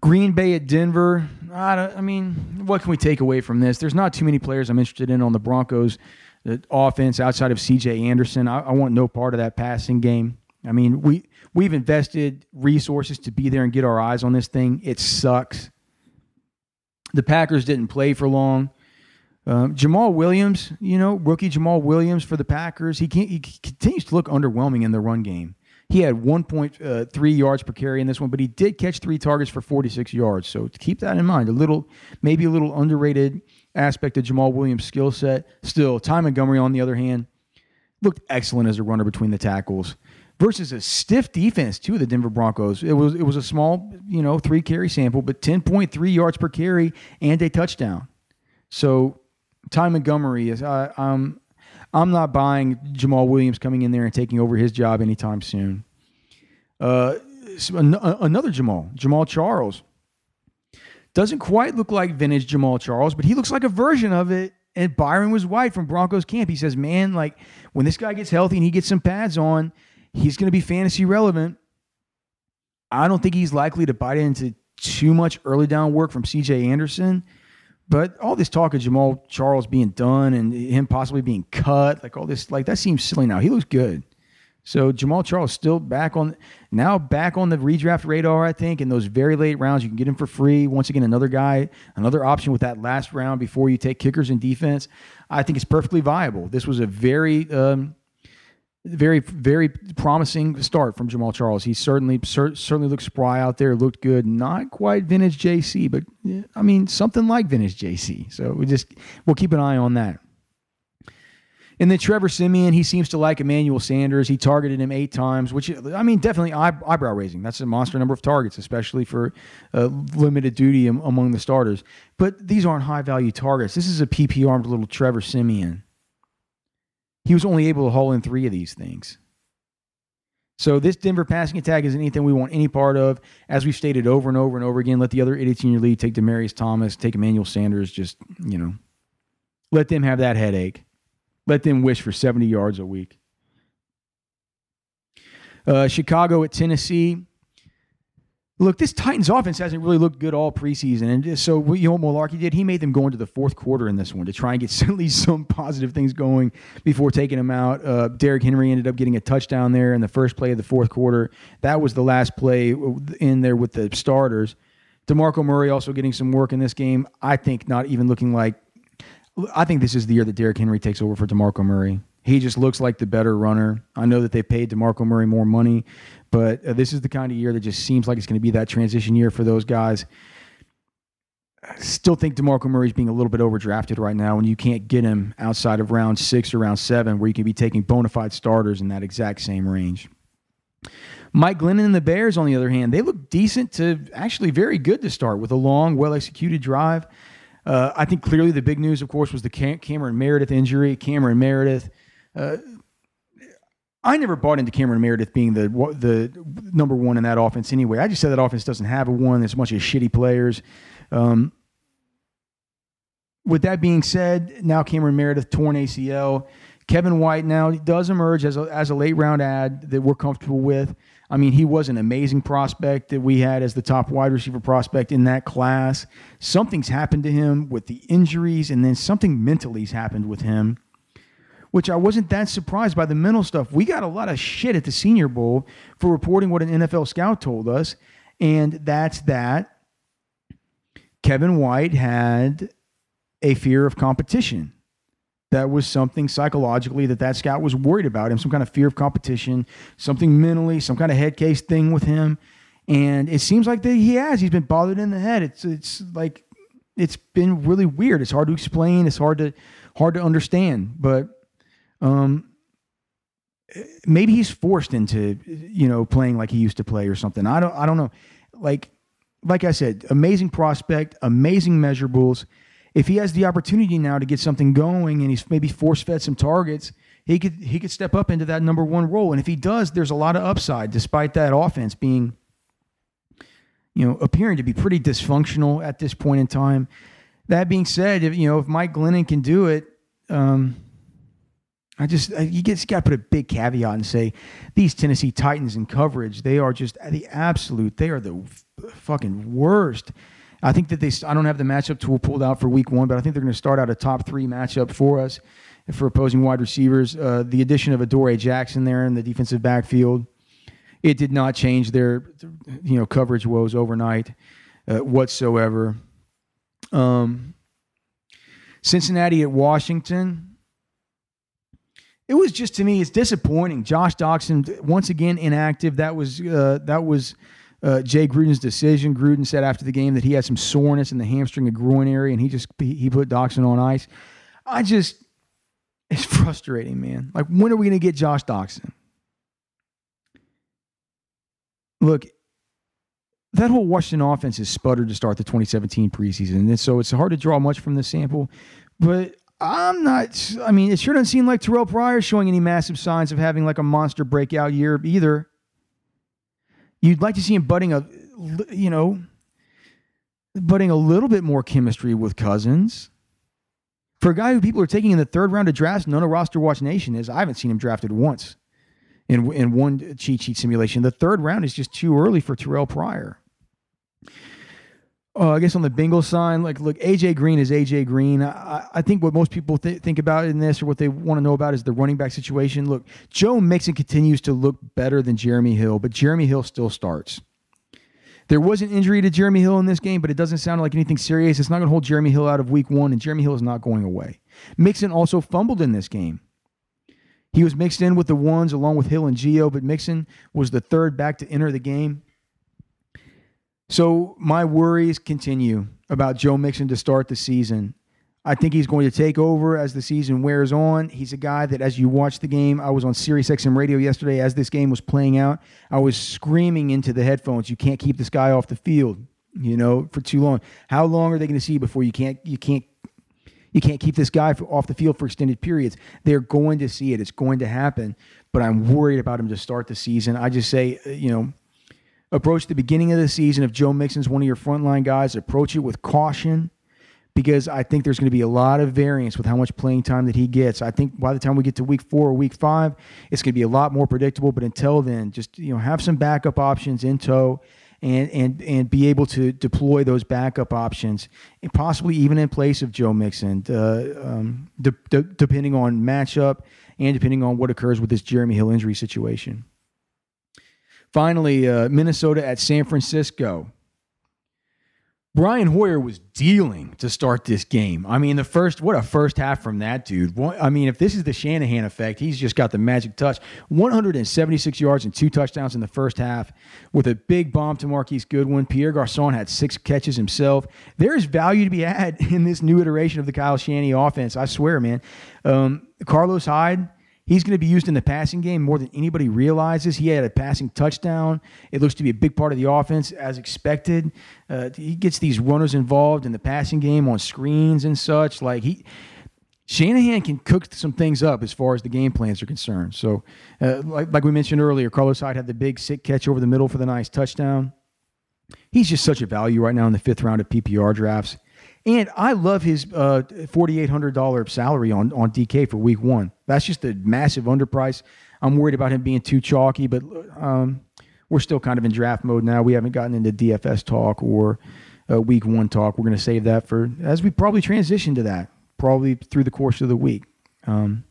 Green Bay at Denver. I, I mean, what can we take away from this? There's not too many players I'm interested in on the Broncos the offense outside of C.J. Anderson. I, I want no part of that passing game. I mean, we we've invested resources to be there and get our eyes on this thing. It sucks. The Packers didn't play for long. Um, Jamaal Williams, you know, rookie Jamaal Williams for the Packers, he, he continues to look underwhelming in the run game. He had 1.3 uh, yards per carry in this one, but he did catch three targets for 46 yards. So keep that in mind. A little, maybe a little underrated aspect of Jamaal Williams' skill set. Still, Ty Montgomery, on the other hand, looked excellent as a runner between the tackles. Versus a stiff defense too. The Denver Broncos. It was it was a small you know three carry sample, but ten point three yards per carry and a touchdown. So Ty Montgomery is I, I'm I'm not buying Jamaal Williams coming in there and taking over his job anytime soon. Uh, another Jamaal, Jamaal Charles. Doesn't quite look like vintage Jamaal Charles, but he looks like a version of it. And Byron was white from Broncos camp. He says, man, like when this guy gets healthy and he gets some pads on, he's going to be fantasy relevant. I don't think he's likely to bite into too much early down work from CJ Anderson. But all this talk of Jamaal Charles being done and him possibly being cut, like all this, like that seems silly now. He looks good. So Jamaal Charles still back on now back on the redraft radar, I think. In those very late rounds, you can get him for free. Once again, another guy, another option with that last round before you take kickers and defense. I think it's perfectly viable. This was a very um, very very promising start from Jamaal Charles. He certainly cer- certainly looked spry out there, looked good. Not quite vintage JC, but I mean something like vintage JC. So we just we'll keep an eye on that. And then Trevor Siemian, he seems to like Emmanuel Sanders. He targeted him eight times, which I mean, definitely eyebrow raising. That's a monster number of targets, especially for uh, limited duty among the starters. But these aren't high value targets. This is a PP armed little Trevor Siemian. He was only able to haul in three of these things. So this Denver passing attack isn't anything we want any part of. As we've stated over and over and over again, let the other idiots in your league take Demaryius Thomas, take Emmanuel Sanders. Just you know, let them have that headache. Let them wish for 70 yards a week. Uh, Chicago at Tennessee. Look, this Titans offense hasn't really looked good all preseason. And so, what you know Mularkey did? He made them go into the fourth quarter in this one to try and get at least some positive things going before taking them out. Uh, Derrick Henry ended up getting a touchdown there in the first play of the fourth quarter. That was the last play in there with the starters. DeMarco Murray also getting some work in this game. I think not even looking like I think this is the year that Derrick Henry takes over for DeMarco Murray. He just looks like the better runner. I know that they paid DeMarco Murray more money, but uh, this is the kind of year that just seems like it's going to be that transition year for those guys. I still think DeMarco Murray's being a little bit overdrafted right now, and you can't get him outside of round six or round seven, where you can be taking bona fide starters in that exact same range. Mike Glennon and the Bears, on the other hand, they look decent to actually very good to start with a long, well executed drive. Uh, I think clearly the big news, of course, was the Cam- Cameron Meredith injury. Cameron Meredith. Uh, I never bought into Cameron Meredith being the the number one in that offense anyway. I just said that offense doesn't have a one. There's a bunch of shitty players. Um, with that being said, now Cameron Meredith torn ACL. Kevin White now does emerge as a, as a late round ad that we're comfortable with. I mean, he was an amazing prospect that we had as the top wide receiver prospect in that class. Something's happened to him with the injuries, and then something mentally's happened with him, which I wasn't that surprised by the mental stuff. We got a lot of shit at the Senior Bowl for reporting what an NFL scout told us, and that's that Kevin White had a fear of competition that was something psychologically that that scout was worried about him, some kind of fear of competition, something mentally, some kind of head case thing with him. And it seems like that he has. He's been bothered in the head. It's it's like it's been really weird. It's hard to explain. It's hard to hard to understand. But um, maybe he's forced into you know playing like he used to play or something. I don't I don't know. Like like I said, amazing prospect, amazing measurables if he has the opportunity now to get something going and he's maybe force fed some targets, he could he could step up into that number one role. And if he does, there's a lot of upside, despite that offense being, you know, appearing to be pretty dysfunctional at this point in time. That being said, if you know if Mike Glennon can do it, um, I just you got to put a big caveat and say these Tennessee Titans in coverage, they are just the absolute. They are the fucking worst I think that they. I don't have the matchup tool pulled out for week one, but I think they're going to start out a top three matchup for us for opposing wide receivers. Uh, the addition of Adoree Jackson there in the defensive backfield, it did not change their you know coverage woes overnight uh, whatsoever. Um, Cincinnati at Washington. It was just to me, it's disappointing. Josh Doctson once again inactive. That was uh, that was uh, Jay Gruden's decision. Gruden said after the game that he had some soreness in the hamstring and groin area, and he just he put Doctson on ice. I just it's frustrating, man. Like when are we going to get Josh Doctson? look, that whole Washington offense is sputtered to start the 2017 preseason, and so it's hard to draw much from this sample. But I'm not. I mean, it sure doesn't seem like Terrelle Pryor showing any massive signs of having like a monster breakout year either. You'd like to see him butting a, you know, butting a little bit more chemistry with Cousins. For a guy who people are taking in the third round of drafts, none of roster watch nation is. I haven't seen him drafted once in in one cheat sheet simulation. The third round is just too early for Terrelle Pryor. Uh, I guess on the Bengals side, like look, AJ Green is AJ Green. I, I think what most people th- think about in this, or what they want to know about, is the running back situation. Look, Joe Mixon continues to look better than Jeremy Hill, but Jeremy Hill still starts. There was an injury to Jeremy Hill in this game, but it doesn't sound like anything serious. It's not going to hold Jeremy Hill out of week one, and Jeremy Hill is not going away. Mixon also fumbled in this game. He was mixed in with the ones along with Hill and Geo, but Mixon was the third back to enter the game. So my worries continue about Joe Mixon to start the season. I think he's going to take over as the season wears on. He's a guy that, as you watch the game, I was on Sirius XM radio yesterday as this game was playing out. I was screaming into the headphones, "You can't keep this guy off the field, you know, for too long. How long are they going to see before you can't you can't you can't keep this guy off the field for extended periods? They're going to see it. It's going to happen. But I'm worried about him to start the season. I just say, uh, you know, approach the beginning of the season. If Joe Mixon's one of your frontline guys, approach it with caution because I think there's going to be a lot of variance with how much playing time that he gets. I think by the time we get to week four or week five, it's going to be a lot more predictable. But until then, just you know, have some backup options in tow. And, and and be able to deploy those backup options, and possibly even in place of Joe Mixon, uh, um, de- de- depending on matchup and depending on what occurs with this Jeremy Hill injury situation. Finally, uh, Minnesota at San Francisco. Brian Hoyer was dealing to start this game. I mean, the first, what a first half from that dude. I mean, if this is the Shanahan effect, he's just got the magic touch. 176 yards and two touchdowns in the first half with a big bomb to Marquise Goodwin. Pierre Garcon had six catches himself. There is value to be had in this new iteration of the Kyle Shanahan offense. I swear, man. Um, Carlos Hyde, He's going to be used in the passing game more than anybody realizes. He had a passing touchdown. It looks to be a big part of the offense as expected. Uh, he gets these runners involved in the passing game on screens and such. Like he, Shanahan can cook some things up as far as the game plans are concerned. So, uh, like, like we mentioned earlier, Carlos Hyde had the big sick catch over the middle for the nice touchdown. He's just such a value right now in the fifth round of PPR drafts. And I love his uh, $4,800 salary on, on DK for week one. That's just a massive underprice. I'm worried about him being too chalky, but um, we're still kind of in draft mode now. We haven't gotten into DFS talk or uh, week one talk. We're going to save that for as we probably transition to that, probably through the course of the week. Um,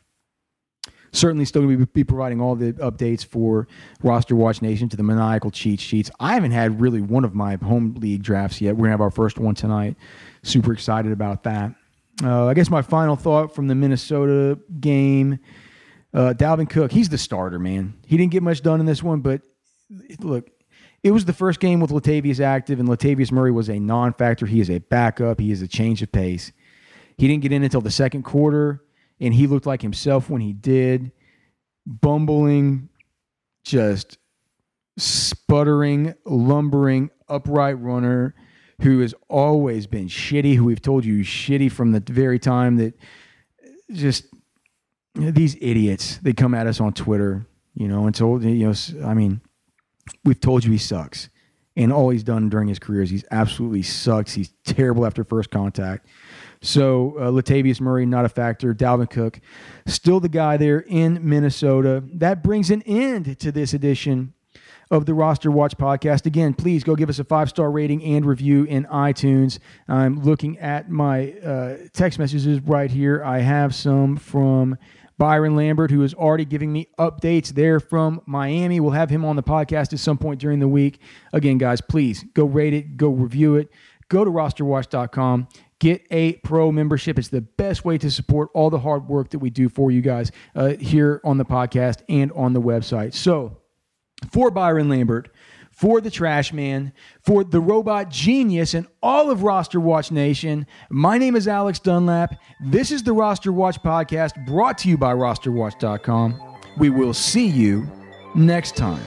certainly still going to be providing all the updates for roster watch nation to the maniacal cheat sheets i haven't had really one of my home league drafts yet we're going to have our first one tonight super excited about that. Uh, I guess my final thought from the Minnesota game uh, Dalvin Cook, he's the starter, man. He didn't get much done in this one, but look, it was the first game with Latavius active, and Latavius Murray was a non factor. He is a backup, he is a change of pace. He didn't get in until the second quarter, and he looked like himself when he did. Bumbling, just sputtering, lumbering, upright runner who has always been shitty, who we've told you shitty from the very time that just you know, these idiots they come at us on Twitter, you know, and told you know, I mean, we've told you he sucks, and all he's done during his career is he's absolutely sucks. He's terrible after first contact. So uh, Latavius Murray not a factor. Dalvin Cook still the guy there in Minnesota. That brings an end to this edition of the Roster Watch podcast. Again, please go give us a five star rating and review in iTunes. I'm looking at my uh, text messages right here. I have some from Byron Lambert, who is already giving me updates there from Miami. We'll have him on the podcast at some point during the week. Again, guys, please go rate it, go review it, go to rosterwatch.com. Get a pro membership. It's the best way to support all the hard work that we do for you guys uh, here on the podcast and on the website. So, for Byron Lambert, for the Trash Man, for the Robot Genius, and all of Roster Watch Nation. My name is Alex Dunlap. This is the Roster Watch Podcast brought to you by rosterwatch.com. We will see you next time.